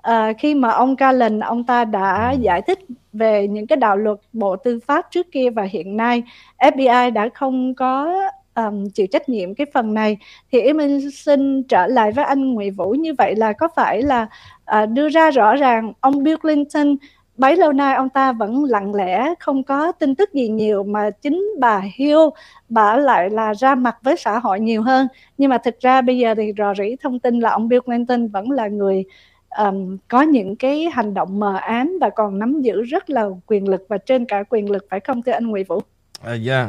uh, khi mà ông Callen ông ta đã giải thích về những cái đạo luật bộ tư pháp trước kia và hiện nay. FBI đã không có um, chịu trách nhiệm cái phần này. Thì em xin trở lại với anh Nguyễn Vũ như vậy là có phải là uh, đưa ra rõ ràng ông Bill Clinton bấy lâu nay ông ta vẫn lặng lẽ không có tin tức gì nhiều mà chính bà Hill bà lại là ra mặt với xã hội nhiều hơn nhưng mà thực ra bây giờ thì rò rỉ thông tin là ông Bill Clinton vẫn là người um, có những cái hành động mờ ám và còn nắm giữ rất là quyền lực và trên cả quyền lực phải không thưa anh Nguyễn Vũ? À, yeah.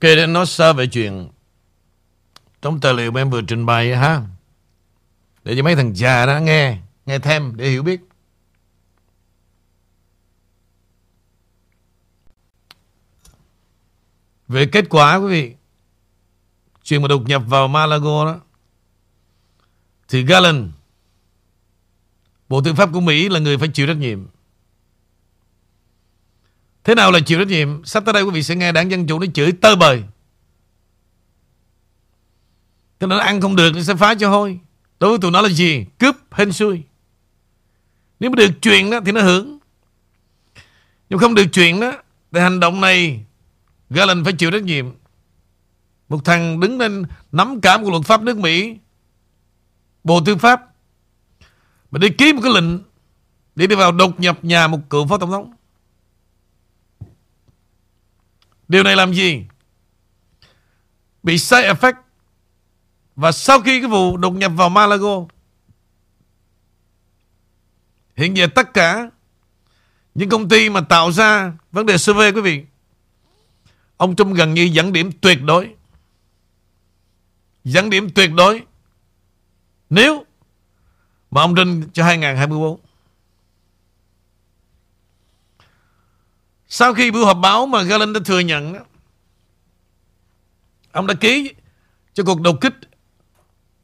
Kể đến nói sơ về chuyện trong tài liệu mà em vừa trình bày ha. Để cho mấy thằng già đó nghe nghe thêm để hiểu biết. Về kết quả quý vị, chuyện mà đột nhập vào Malago đó, thì Garland, Bộ Tư pháp của Mỹ là người phải chịu trách nhiệm. Thế nào là chịu trách nhiệm? Sắp tới đây quý vị sẽ nghe đảng Dân Chủ nó chửi tơ bời. Cho nên ăn không được thì sẽ phá cho hôi. Đối với tụi nó là gì? Cướp, hên xui. Nếu mà được chuyện đó thì nó hưởng. Nhưng không được chuyện đó, Thì hành động này Garland phải chịu trách nhiệm. Một thằng đứng lên nắm cảm của luật pháp nước Mỹ, Bộ Tư pháp, Mà đi ký một cái lệnh Để đi vào đột nhập nhà một cựu phó tổng thống. Điều này làm gì? Bị side effect. Và sau khi cái vụ đột nhập vào Malago, Hiện giờ tất cả những công ty mà tạo ra vấn đề survey quý vị, Ông Trump gần như dẫn điểm tuyệt đối. Dẫn điểm tuyệt đối. Nếu Mà ông Trinh cho 2024 Sau khi buổi họp báo mà Galen đã thừa nhận Ông đã ký cho cuộc đột kích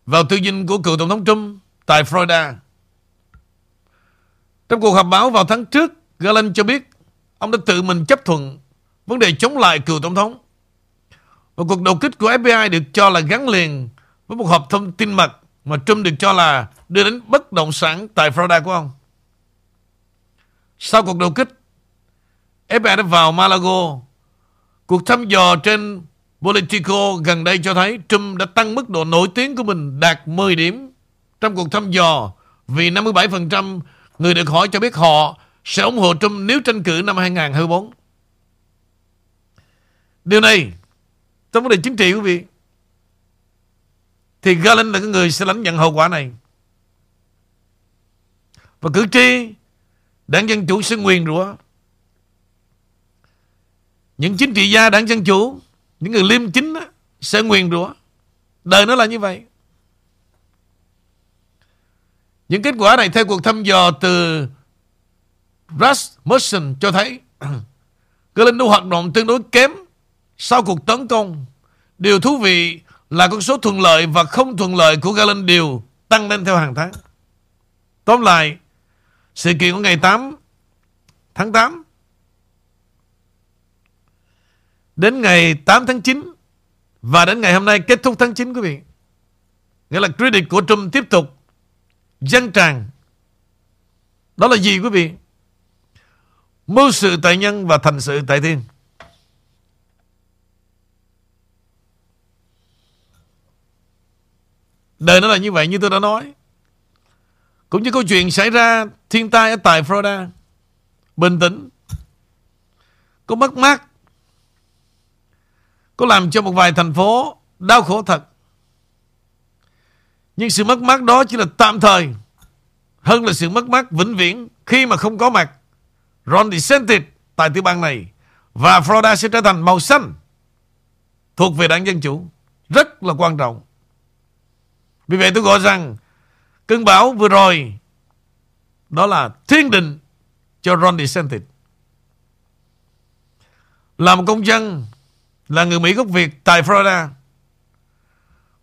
vào tư dinh của cựu Tổng thống Trump tại Florida. Trong cuộc họp báo vào tháng trước, Galen cho biết ông đã tự mình chấp thuận vấn đề chống lại cựu Tổng thống. Và cuộc đột kích của FBI được cho là gắn liền với một hộp thông tin mật mà Trump được cho là đưa đến bất động sản tại Florida của ông. Sau cuộc đột kích, FBI đã vào Malago. Cuộc thăm dò trên Politico gần đây cho thấy Trump đã tăng mức độ nổi tiếng của mình đạt 10 điểm trong cuộc thăm dò vì 57% người được hỏi cho biết họ sẽ ủng hộ Trump nếu tranh cử năm 2024. Điều này, trong vấn đề chính trị quý vị, thì Galen là cái người sẽ lãnh nhận hậu quả này. Và cử tri, đảng Dân Chủ sẽ nguyền rủa những chính trị gia đảng Dân Chủ những người liêm chính á, sẽ nguyền rủa đời nó là như vậy những kết quả này theo cuộc thăm dò từ Rasmussen cho thấy Galindo hoạt động tương đối kém sau cuộc tấn công. Điều thú vị là con số thuận lợi và không thuận lợi của Galen đều tăng lên theo hàng tháng. Tóm lại, sự kiện của ngày 8 tháng 8 Đến ngày 8 tháng 9 Và đến ngày hôm nay kết thúc tháng 9 quý vị. Nghĩa là credit của Trump tiếp tục Dân tràn. Đó là gì, quý vị? Mưu sự tại nhân và thành sự tại thiên. Đời nó là như vậy như tôi đã nói. Cũng như câu chuyện xảy ra thiên tai ở tại Florida, Bình tĩnh. Có mất mát có làm cho một vài thành phố đau khổ thật. Nhưng sự mất mát đó chỉ là tạm thời hơn là sự mất mát vĩnh viễn khi mà không có mặt Ron DeSantis tại tiểu bang này và Florida sẽ trở thành màu xanh thuộc về đảng Dân Chủ. Rất là quan trọng. Vì vậy tôi gọi rằng cơn bão vừa rồi đó là thiên định cho Ron DeSantis. Là một công dân là người Mỹ gốc Việt tại Florida.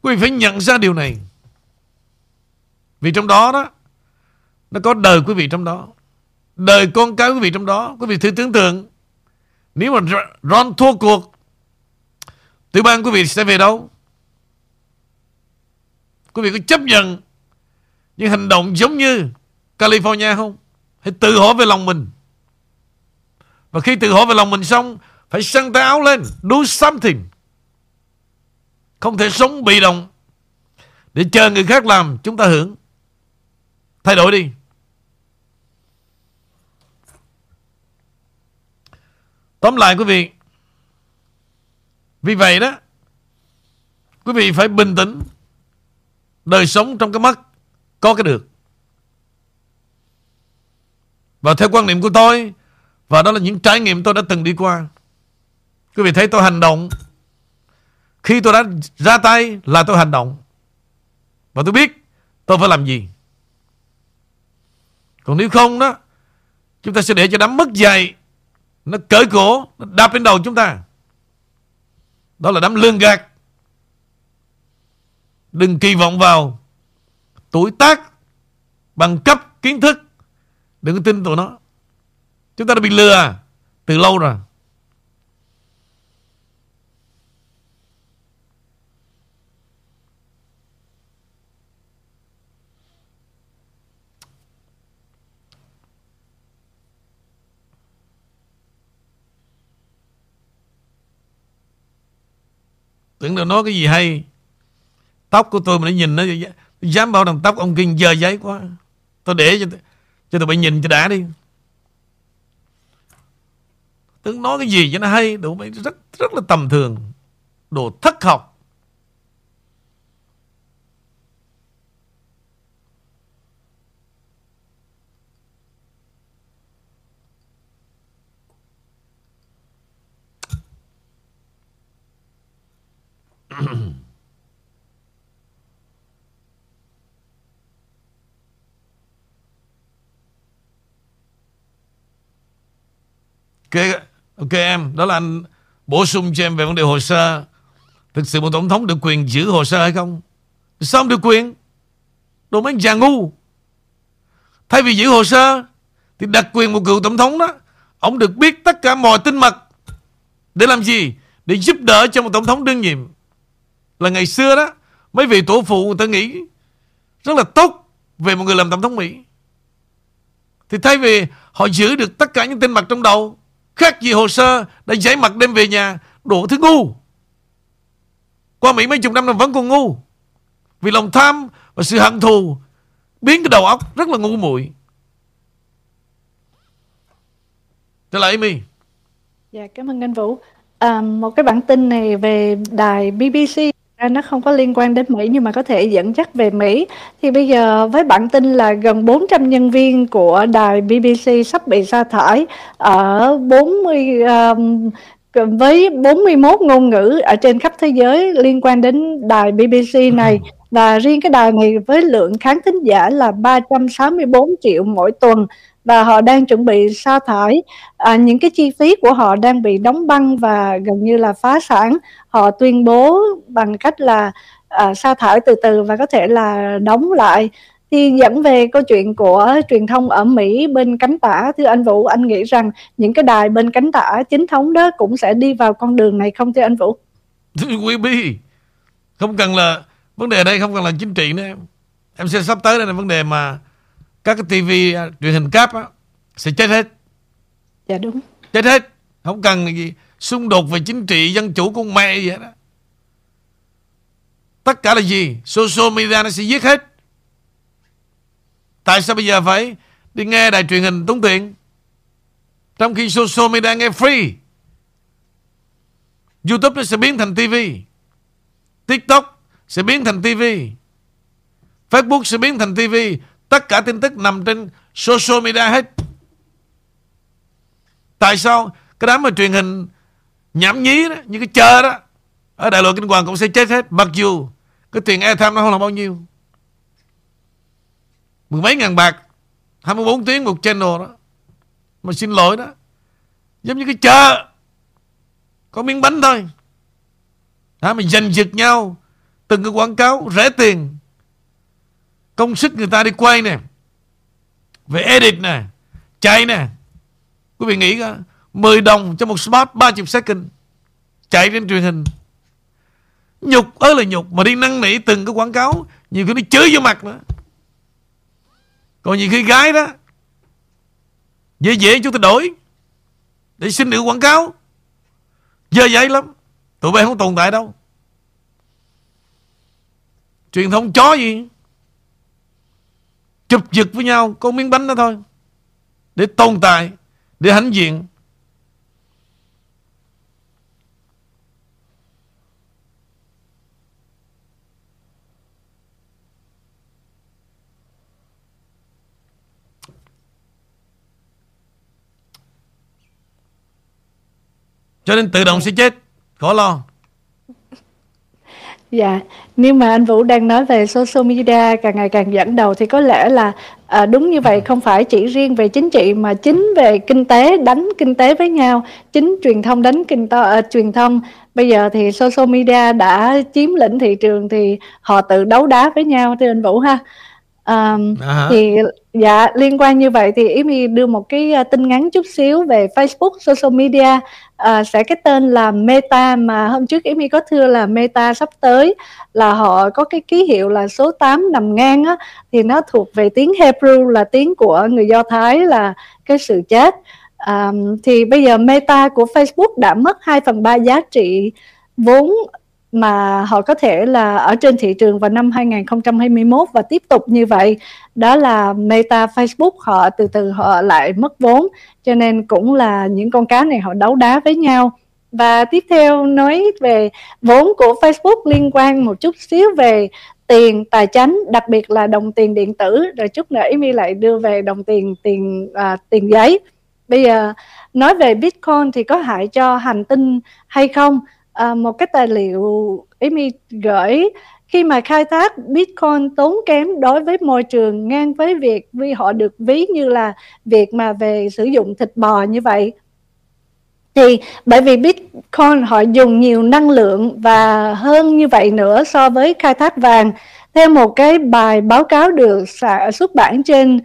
Quý vị phải nhận ra điều này. Vì trong đó đó, nó có đời quý vị trong đó. Đời con cái quý vị trong đó. Quý vị thử tưởng tượng, nếu mà Ron thua cuộc, tiểu bang quý vị sẽ về đâu? Quý vị có chấp nhận những hành động giống như California không? Hãy tự hỏi về lòng mình. Và khi tự hỏi về lòng mình xong phải săn tay áo lên, Do something. Không thể sống bị động. Để chờ người khác làm, Chúng ta hưởng. Thay đổi đi. Tóm lại quý vị, Vì vậy đó, Quý vị phải bình tĩnh. Đời sống trong cái mắt Có cái được. Và theo quan niệm của tôi, Và đó là những trải nghiệm tôi đã từng đi qua. Quý vị thấy tôi hành động. Khi tôi đã ra tay là tôi hành động. Và tôi biết tôi phải làm gì. Còn nếu không đó, Chúng ta sẽ để cho đám mất dày Nó cởi cổ, Nó đạp lên đầu chúng ta. Đó là đám lương gạt. Đừng kỳ vọng vào Tuổi tác Bằng cấp kiến thức. Đừng có tin tụi nó. Chúng ta đã bị lừa Từ lâu rồi. Tưởng đâu nói cái gì hay. Tóc của tôi mà nó nhìn nó Dám bảo rằng tóc ông Kinh dơ giấy quá. Tôi để cho cho tụi bay nhìn cho đã đi. Tưởng nói cái gì cho nó hay đủ mấy rất rất là tầm thường. Đồ thất học. ok, ok em, đó là anh bổ sung cho em về vấn đề hồ sơ. Thực sự một tổng thống được quyền giữ hồ sơ hay không? Sao không được quyền? Đồ mấy anh già ngu. Thay vì giữ hồ sơ, thì đặc quyền một cựu tổng thống đó, ông được biết tất cả mọi tin mật. Để làm gì? Để giúp đỡ cho một tổng thống đương nhiệm. Là ngày xưa đó, mấy vị tổ phụ người ta nghĩ rất là tốt về một người làm tổng thống Mỹ. Thì thay vì họ giữ được tất cả những tin mật trong đầu, khác gì hồ sơ đã giải mặt đem về nhà, đổ thứ ngu. Qua Mỹ mấy chục năm là vẫn còn ngu. Vì lòng tham và sự hận thù biến cái đầu óc rất là ngu muội. Trở lại Amy. Dạ, cảm ơn anh Vũ. À, một cái bản tin này về đài BBC nó không có liên quan đến Mỹ nhưng mà có thể dẫn dắt về Mỹ. Thì bây giờ với bản tin là gần 400 nhân viên của đài BBC sắp bị sa thải ở 40 um, với 41 ngôn ngữ ở trên khắp thế giới liên quan đến đài BBC này và riêng cái đài này với lượng khán thính giả là 364 triệu mỗi tuần và họ đang chuẩn bị sa thải. À, những cái chi phí của họ đang bị đóng băng và gần như là phá sản. Họ tuyên bố bằng cách là à, sa thải từ từ và có thể là đóng lại. Thì dẫn về câu chuyện của truyền thông ở Mỹ bên cánh tả thưa anh Vũ anh nghĩ rằng những cái đài bên cánh tả chính thống đó cũng sẽ đi vào con đường này không thưa anh Vũ? Quý bi không cần là vấn đề đây không cần là chính trị nữa. Em em sẽ sắp tới đây là vấn đề mà các cái tivi à, truyền hình cáp á, sẽ chết hết. Dạ đúng. Chết hết. Không cần gì xung đột về chính trị dân chủ con mẹ gì hết đó tất cả là gì? Social media nó sẽ giết hết. Tại sao bây giờ phải đi nghe đài truyền hình tốn tiền? Trong khi social media nghe free YouTube nó sẽ biến thành TV TikTok sẽ biến thành TV Facebook sẽ biến thành TV Tất cả tin tức nằm trên social media hết. Tại sao cái đám mà truyền hình nhảm nhí đó, như cái chờ đó, ở đại lộ Kinh Hoàng cũng sẽ chết hết. Mặc dù cái tiền airtime nó không là bao nhiêu. Mười mấy ngàn bạc, 24 tiếng một channel đó. Mà xin lỗi đó. Giống như cái chợ. Có miếng bánh thôi. Đó, mà giành giật nhau. Từng cái quảng cáo rẻ tiền công sức người ta đi quay nè. Về edit nè. Chạy nè. Quý vị nghĩ coi 10 đồng cho một spot 30 second. Chạy trên truyền hình. Nhục ơi là nhục, mà đi năn nỉ từng cái quảng cáo, nhiều khi nó chửi vô mặt nữa. Còn nhiều khi gái đó, dễ dễ chúng ta đổi, để xin được quảng cáo. Dơ dãi lắm, tụi bay không tồn tại đâu. Truyền thông chó gì? Chụp giật với nhau, có miếng bánh đó thôi, để tồn tại, để hãnh diện. Cho nên tự động sẽ chết, khó lo. Dạ, nhưng mà anh Vũ đang nói về social media càng ngày càng dẫn đầu thì có lẽ là à, đúng như vậy không phải chỉ riêng về chính trị mà chính về kinh tế đánh kinh tế với nhau, chính truyền thông đánh kinh to, à, truyền thông bây giờ thì social media đã chiếm lĩnh thị trường thì họ tự đấu đá với nhau thưa anh Vũ ha. Um, uh-huh. thì dạ liên quan như vậy thì Ymi đưa một cái uh, tin ngắn chút xíu về Facebook social media uh, sẽ cái tên là Meta mà hôm trước Ymi có thưa là Meta sắp tới là họ có cái ký hiệu là số 8 nằm ngang á thì nó thuộc về tiếng Hebrew là tiếng của người Do Thái là cái sự chết um, thì bây giờ Meta của Facebook đã mất 2 phần 3 giá trị vốn mà họ có thể là ở trên thị trường vào năm 2021 và tiếp tục như vậy. Đó là Meta Facebook họ từ từ họ lại mất vốn cho nên cũng là những con cá này họ đấu đá với nhau. Và tiếp theo nói về vốn của Facebook liên quan một chút xíu về tiền tài chính đặc biệt là đồng tiền điện tử. Rồi chút nữa Amy lại đưa về đồng tiền tiền à, tiền giấy. Bây giờ nói về Bitcoin thì có hại cho hành tinh hay không? À, một cái tài liệu Amy gửi khi mà khai thác Bitcoin tốn kém đối với môi trường ngang với việc vì họ được ví như là việc mà về sử dụng thịt bò như vậy. Thì bởi vì Bitcoin họ dùng nhiều năng lượng và hơn như vậy nữa so với khai thác vàng. Theo một cái bài báo cáo được xuất bản trên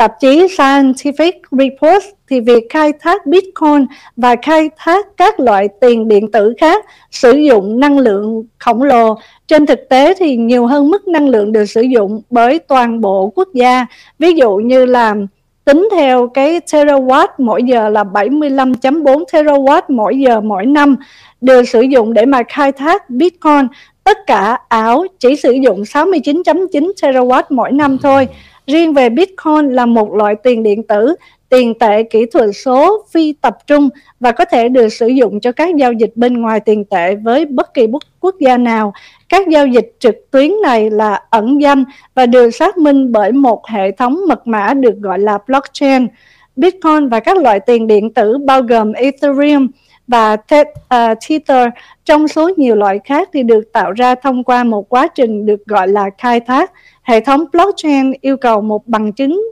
tạp chí Scientific Reports thì việc khai thác Bitcoin và khai thác các loại tiền điện tử khác sử dụng năng lượng khổng lồ. Trên thực tế thì nhiều hơn mức năng lượng được sử dụng bởi toàn bộ quốc gia. Ví dụ như là tính theo cái terawatt mỗi giờ là 75.4 terawatt mỗi giờ mỗi năm được sử dụng để mà khai thác Bitcoin. Tất cả ảo chỉ sử dụng 69.9 terawatt mỗi năm thôi. Riêng về Bitcoin là một loại tiền điện tử, tiền tệ kỹ thuật số phi tập trung và có thể được sử dụng cho các giao dịch bên ngoài tiền tệ với bất kỳ quốc gia nào. Các giao dịch trực tuyến này là ẩn danh và được xác minh bởi một hệ thống mật mã được gọi là blockchain. Bitcoin và các loại tiền điện tử bao gồm Ethereum và à, Tether trong số nhiều loại khác thì được tạo ra thông qua một quá trình được gọi là khai thác. Hệ thống blockchain yêu cầu một bằng chứng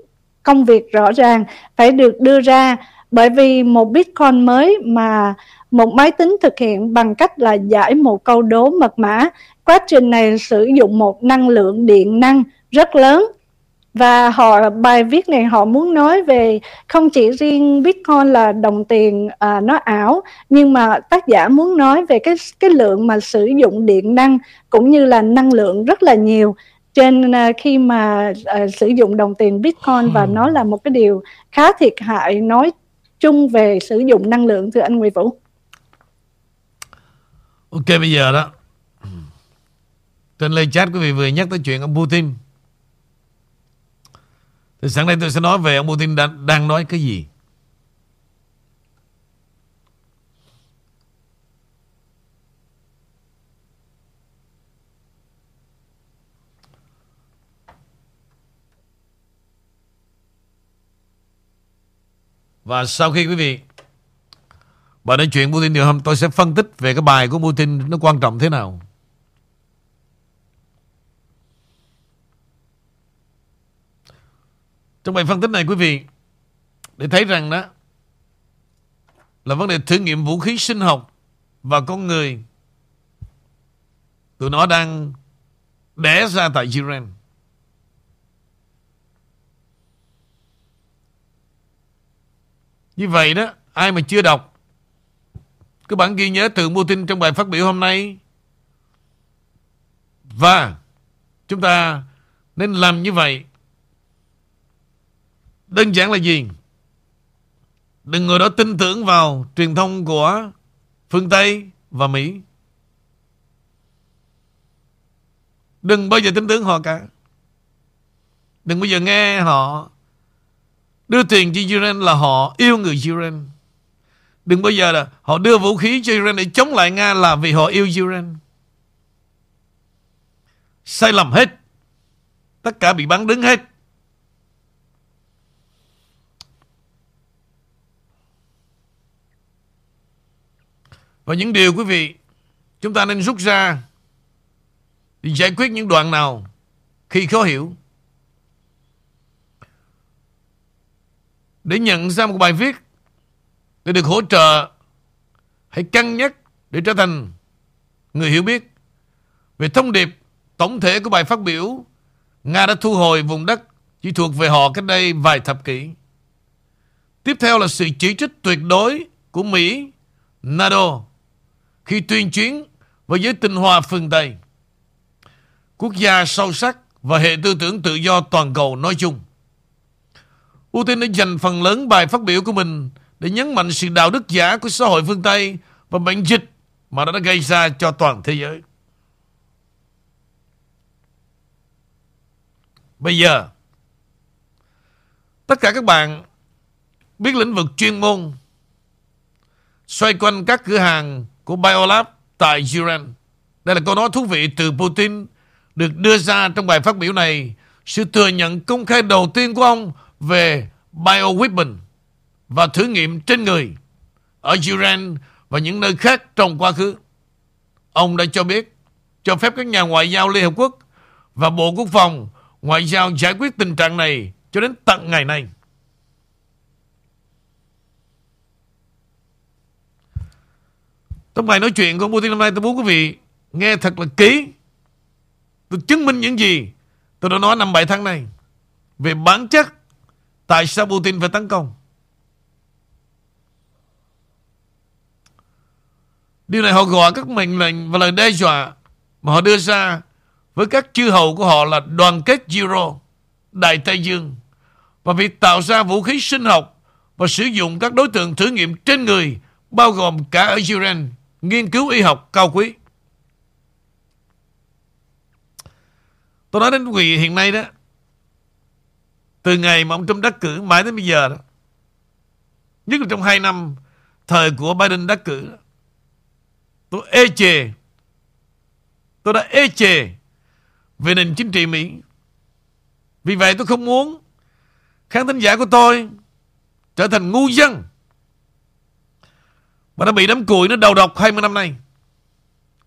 công việc rõ ràng phải được đưa ra bởi vì một Bitcoin mới mà một máy tính thực hiện bằng cách là giải một câu đố mật mã. Quá trình này sử dụng một năng lượng điện năng rất lớn và họ bài viết này họ muốn nói về không chỉ riêng Bitcoin là đồng tiền à, nó ảo nhưng mà tác giả muốn nói về cái cái lượng mà sử dụng điện năng cũng như là năng lượng rất là nhiều trên uh, khi mà uh, sử dụng đồng tiền Bitcoin và nó là một cái điều khá thiệt hại nói chung về sử dụng năng lượng thưa anh Nguyễn Vũ. Ok bây giờ đó. Trên lời chat quý vị vừa nhắc tới chuyện ông Putin. Thì sáng nay tôi sẽ nói về ông Putin đang, đang nói cái gì Và sau khi quý vị Bà nói chuyện Putin được hôm Tôi sẽ phân tích về cái bài của Putin Nó quan trọng thế nào. Trong bài phân tích này quý vị, Để thấy rằng đó, Là vấn đề thử nghiệm vũ khí sinh học Và con người. Tụi nó đang Đẻ ra tại Iran Như vậy đó, ai mà chưa đọc cái bản ghi nhớ từ Putin trong bài phát biểu hôm nay Và chúng ta nên làm như vậy Đơn giản là gì? Đừng ngồi đó tin tưởng vào truyền thông của phương Tây và Mỹ. Đừng bao giờ tin tưởng họ cả. Đừng bao giờ nghe họ Đưa tiền cho Iran là họ yêu người Iran. Đừng bao giờ là họ đưa vũ khí cho Iran để chống lại Nga là vì họ yêu Iran. Sai lầm hết. Tất cả bị bắn đứng hết. Và những điều quý vị, chúng ta nên rút ra để giải quyết những đoạn nào khi khó hiểu. Để nhận ra một bài viết để được hỗ trợ hãy cân nhắc để trở thành người hiểu biết về thông điệp tổng thể của bài phát biểu Nga đã thu hồi vùng đất chỉ thuộc về họ cách đây vài thập kỷ. Tiếp theo là sự chỉ trích tuyệt đối của Mỹ, NATO khi tuyên chiến với giới tinh hoa phương Tây. Quốc gia sâu sắc và hệ tư tưởng tự do toàn cầu nói chung. Putin đã dành phần lớn bài phát biểu của mình để nhấn mạnh sự đạo đức giả của xã hội phương Tây và bệnh dịch mà nó đã gây ra cho toàn thế giới. Bây giờ, tất cả các bạn biết lĩnh vực chuyên môn xoay quanh các cửa hàng của Biolab tại Iran. Đây là câu nói thú vị từ Putin được đưa ra trong bài phát biểu này. Sự thừa nhận công khai đầu tiên của ông về bioweapon và thử nghiệm trên người ở Iran và những nơi khác trong quá khứ. Ông đã cho biết, cho phép các nhà ngoại giao Liên Hợp Quốc và Bộ Quốc phòng, ngoại giao giải quyết tình trạng này cho đến tận ngày nay. Trong bài nói chuyện của ông Putin hôm nay, tôi muốn quý vị nghe thật là kỹ. Tôi chứng minh những gì tôi đã nói năm 7 tháng này về bản chất tại sao Putin phải tấn công. Điều này họ gọi các mệnh lệnh và lời đe dọa mà họ đưa ra với các chư hầu của họ là đoàn kết Euro, Đại Tây Dương và việc tạo ra vũ khí sinh học và sử dụng các đối tượng thử nghiệm trên người bao gồm cả ở Iran, nghiên cứu y học cao quý. Tôi nói đến quý vị hiện nay đó, từ ngày mà ông Trump đắc cử mãi đến bây giờ đó, nhất là trong 2 năm thời của Biden đắc cử, tôi ê chề, tôi đã ê chề về nền chính trị Mỹ. Vì vậy tôi không muốn khán thính giả của tôi trở thành ngu dân mà đã bị đám cùi nó đầu độc 20 năm nay.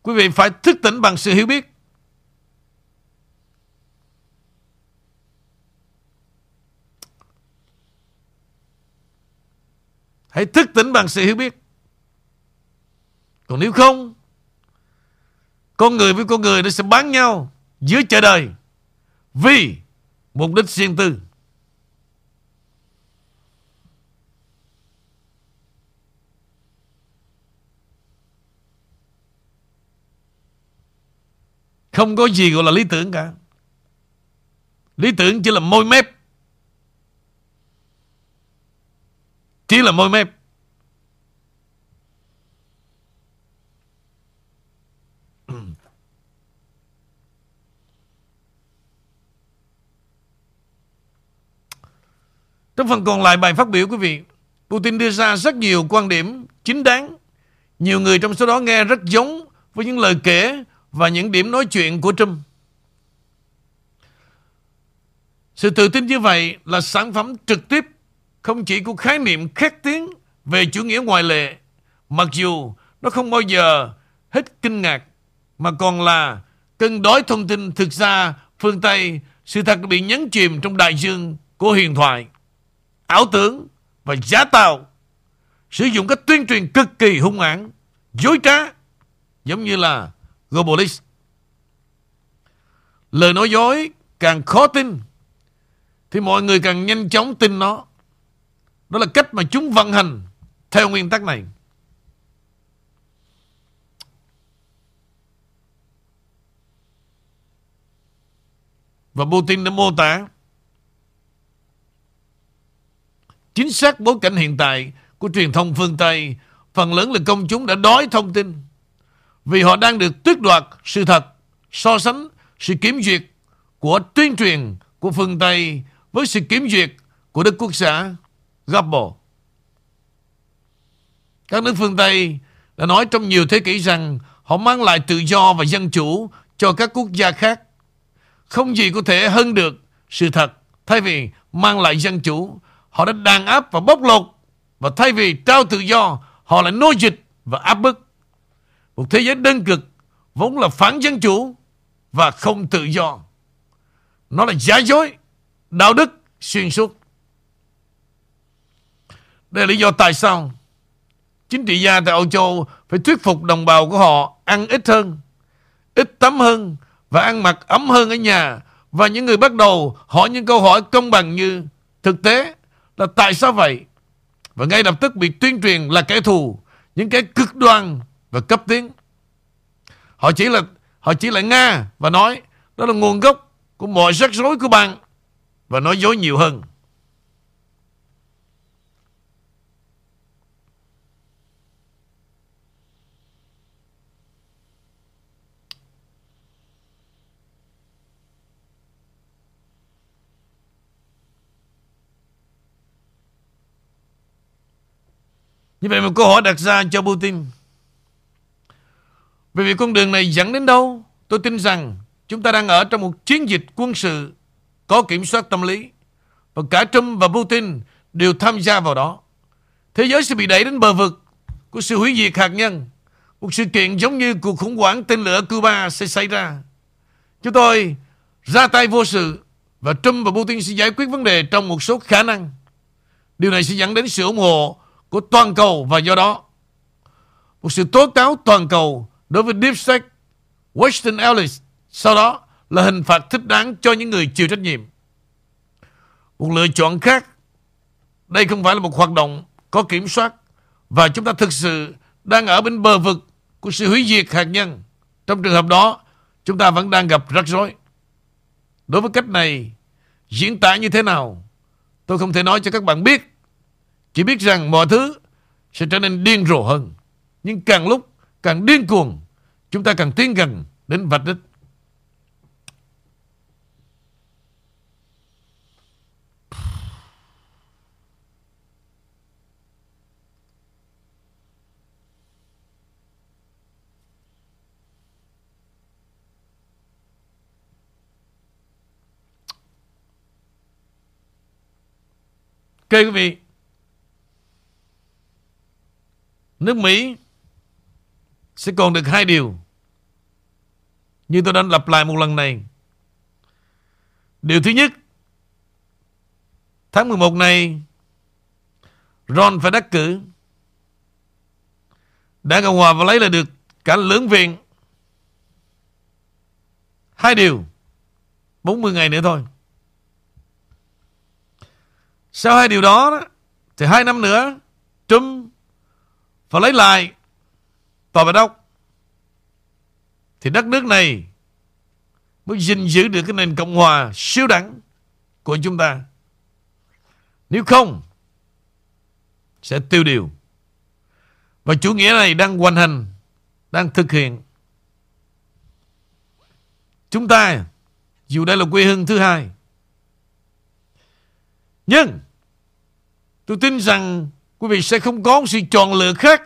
Quý vị phải thức tỉnh bằng sự hiểu biết. Hãy thức tỉnh bằng sự hiểu biết. Còn nếu không, con người với con người nó sẽ bán nhau dưới trời đời vì mục đích riêng tư. Không có gì gọi là lý tưởng cả. Lý tưởng chỉ là môi mép. Chỉ là môi mép. Trong phần còn lại bài phát biểu quý vị, Putin đưa ra rất nhiều quan điểm chính đáng. Nhiều người trong số đó nghe rất giống với những lời kể và những điểm nói chuyện của Trump. Sự tự tin như vậy là sản phẩm trực tiếp không chỉ của khái niệm khét tiếng về chủ nghĩa ngoại lệ, mặc dù nó không bao giờ hết kinh ngạc, mà còn là cân đối thông tin thực ra phương Tây sự thật bị nhấn chìm trong đại dương của huyền thoại, ảo tưởng và giả tạo, sử dụng các tuyên truyền cực kỳ hung hãn, dối trá, giống như là globalist. Lời nói dối càng khó tin thì mọi người càng nhanh chóng tin nó. Đó là cách mà chúng vận hành theo nguyên tắc này. Và Putin đã mô tả chính xác bối cảnh hiện tại của truyền thông phương Tây. Phần lớn là công chúng đã đói thông tin vì họ đang được tước đoạt sự thật, so sánh sự kiểm duyệt của tuyên truyền của phương Tây với sự kiểm duyệt của Đức Quốc xã Gabbo. Các nước phương Tây đã nói trong nhiều thế kỷ rằng họ mang lại tự do và dân chủ cho các quốc gia khác. Không gì có thể hơn được sự thật. Thay vì mang lại dân chủ, họ đã đàn áp và bóc lột. Và thay vì trao tự do, họ lại nô dịch và áp bức. Một thế giới đơn cực vốn là phản dân chủ và không tự do. Nó là giả dối, đạo đức xuyên suốt. Đây là lý do tại sao chính trị gia tại Âu Châu phải thuyết phục đồng bào của họ ăn ít hơn, ít tắm hơn và ăn mặc ấm hơn ở nhà. Và những người bắt đầu hỏi những câu hỏi công bằng như thực tế là tại sao vậy? Và ngay lập tức bị tuyên truyền là kẻ thù, những cái cực đoan và cấp tiến. Họ chỉ là họ chỉ là Nga và nói đó là nguồn gốc của mọi rắc rối của bạn và nói dối nhiều hơn. Như vậy một câu hỏi đặt ra cho Putin. Bởi vì con đường này dẫn đến đâu, Tôi tin rằng Chúng ta đang ở trong một chiến dịch quân sự Có kiểm soát tâm lý. Và cả Trump và Putin Đều tham gia vào đó. Thế giới sẽ bị đẩy đến bờ vực Của sự hủy diệt hạt nhân. Một sự kiện giống như cuộc khủng hoảng tên lửa Cuba sẽ xảy ra. Chúng tôi ra tay vô sự Và Trump và Putin sẽ giải quyết vấn đề Trong một số khả năng. Điều này sẽ dẫn đến sự ủng hộ của toàn cầu và do đó một sự tố cáo toàn cầu đối với Deep State, Washington Ellis, sau đó là hình phạt thích đáng cho những người chịu trách nhiệm. Một lựa chọn khác, đây không phải là một hoạt động có kiểm soát và chúng ta thực sự đang ở bên bờ vực của sự hủy diệt hạt nhân. Trong trường hợp đó, chúng ta vẫn đang gặp rắc rối. Đối với cách này, diễn tả như thế nào, tôi không thể nói cho các bạn biết. Chỉ biết rằng mọi thứ sẽ trở nên điên rồ hơn. Nhưng càng lúc càng điên cuồng, chúng ta càng tiến gần đến vạch đích. Ok quý vị Nước Mỹ Sẽ còn được hai điều. Như tôi đã lặp lại một lần này. Điều thứ nhất Tháng 11 này Ron phải đắc cử Đảng Cộng Hòa và lấy lại được Cả lưỡng viện. Hai điều 40 ngày nữa thôi. Sau hai điều đó, đó thì hai năm nữa Trump phải lấy lại tòa bạch ốc thì đất nước này mới gìn giữ được cái nền cộng hòa siêu đẳng của chúng ta. Nếu không sẽ tiêu điều. Và chủ nghĩa này đang hoành hành, đang thực hiện. Chúng ta dù đây là quê hương thứ hai nhưng tôi tin rằng quý vị sẽ không có sự chọn lựa khác.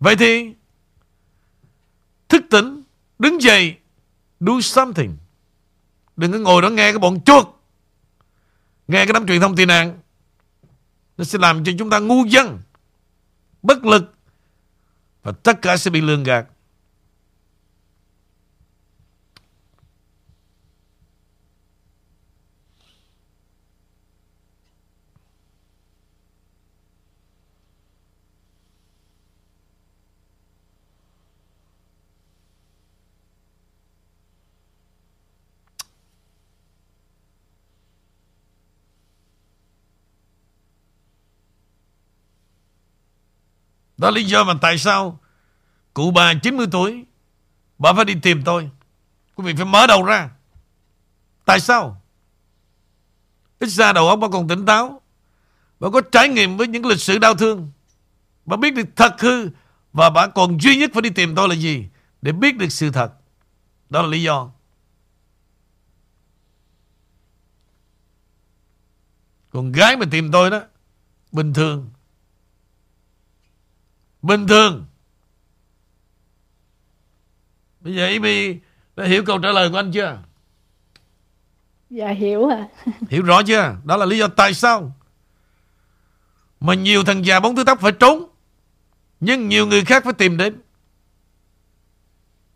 Vậy thì thức tỉnh, đứng dậy, do something. Đừng có ngồi đó nghe cái bọn chuột. Nghe cái đám truyền thông tị nạn. Nó sẽ làm cho chúng ta ngu dân, bất lực và tất cả sẽ bị lường gạt. Đó là lý do mà tại sao cụ bà 90 tuổi, bà phải đi tìm tôi. Quý vị phải mở đầu ra. Tại sao? Ít ra đầu óc bà còn tỉnh táo. Bà có trải nghiệm với những lịch sử đau thương. Bà biết được thật hư và bà còn duy nhất phải đi tìm tôi là gì? Để biết được sự thật. Đó là lý do. Còn gái mà tìm tôi đó, Bình thường Bình thường Bây giờ Amy đã hiểu câu trả lời của anh chưa? Dạ hiểu ạ. À. hiểu rõ chưa? Đó là lý do tại sao mà nhiều thằng già bóng thứ tóc phải trốn nhưng nhiều người khác phải tìm đến.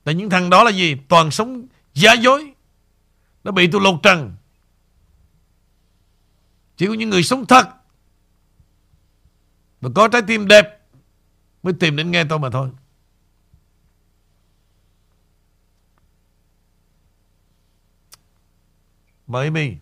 Tại những thằng đó là gì? Toàn sống giả dối. Nó bị tôi lột trần. Chỉ có những người sống thật và có trái tim đẹp mới tìm đến nghe tôi mà thôi. Mời mi.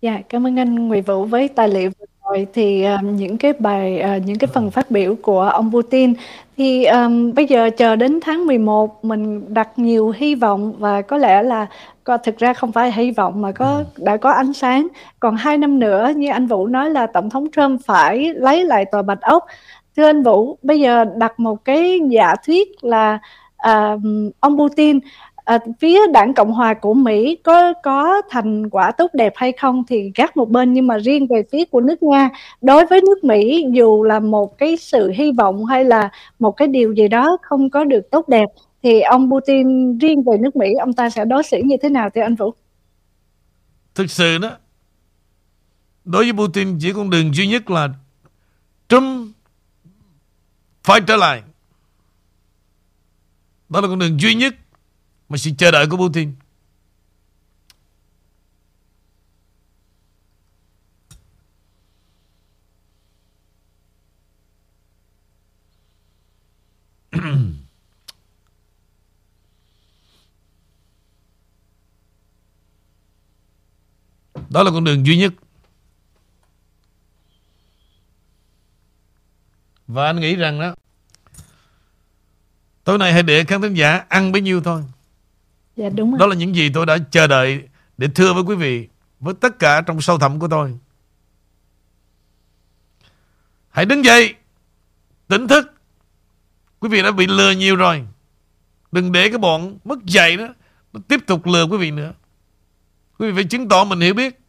Dạ, cảm ơn anh Nguyễn Vũ với tài liệu vừa rồi thì um, những cái bài uh, những cái phần phát biểu của ông Putin thì um, bây giờ chờ đến tháng 11 mình đặt nhiều hy vọng và có lẽ là có thực ra không phải hy vọng mà có ừ. đã có ánh sáng còn hai năm nữa như anh Vũ nói là tổng thống Trump phải lấy lại tòa Bạch Ốc thưa anh Vũ bây giờ đặt một cái giả thuyết là uh, ông Putin à, phía đảng Cộng hòa của Mỹ có có thành quả tốt đẹp hay không thì gác một bên nhưng mà riêng về phía của nước Nga đối với nước Mỹ dù là một cái sự hy vọng hay là một cái điều gì đó không có được tốt đẹp thì ông Putin riêng về nước Mỹ ông ta sẽ đối xử như thế nào thưa anh Vũ? Thực sự đó đối với Putin chỉ con đường duy nhất là Trump phải trở lại. Đó là con đường duy nhất mà sự chờ đợi của Putin. Đó là con đường duy nhất Và anh nghĩ rằng đó Tối nay hãy để khán thính giả ăn bấy nhiêu thôi. Dạ đúng rồi. Đó là những gì tôi đã chờ đợi Để thưa với quý vị Với tất cả trong sâu thẳm của tôi. Hãy đứng dậy Tỉnh thức. Quý vị đã bị lừa nhiều rồi. Đừng để cái bọn mất dạy đó Nó tiếp tục lừa quý vị nữa. Quý vị phải chứng tỏ mình hiểu biết.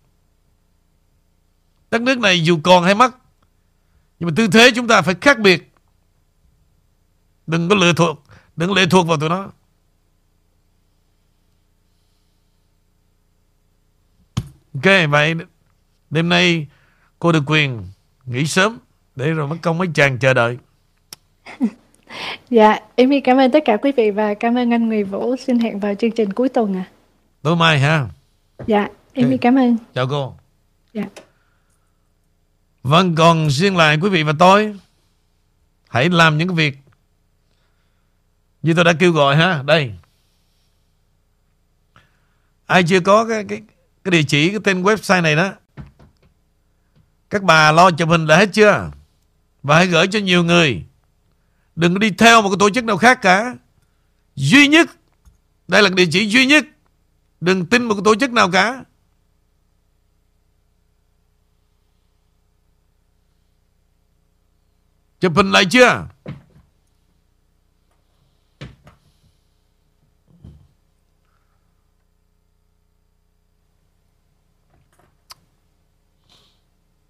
Đất nước này dù còn hay mất Nhưng mà tư thế chúng ta phải khác biệt Đừng có lựa thuộc Đừng lệ thuộc vào tụi nó Ok vậy Đêm nay cô được quyền Nghỉ sớm Để rồi mất công mấy chàng chờ đợi Dạ, Amy cảm ơn tất cả quý vị và cảm ơn anh Nguyễn Vũ. Xin hẹn vào chương trình cuối tuần à. Tối mai ha Dạ, Amy Ok. cảm ơn. Chào cô Dạ. Vâng còn riêng lại quý vị và tôi Hãy làm những việc Như tôi đã kêu gọi ha. Đây. Ai chưa có cái, cái, cái địa chỉ Cái tên website này đó Các bà lo chụp hình là hết chưa? Và hãy gửi cho nhiều người. Đừng có đi theo một cái tổ chức nào khác cả. Duy nhất Đây là địa chỉ duy nhất. Đừng tin một cái tổ chức nào cả. Chụp hình lại chưa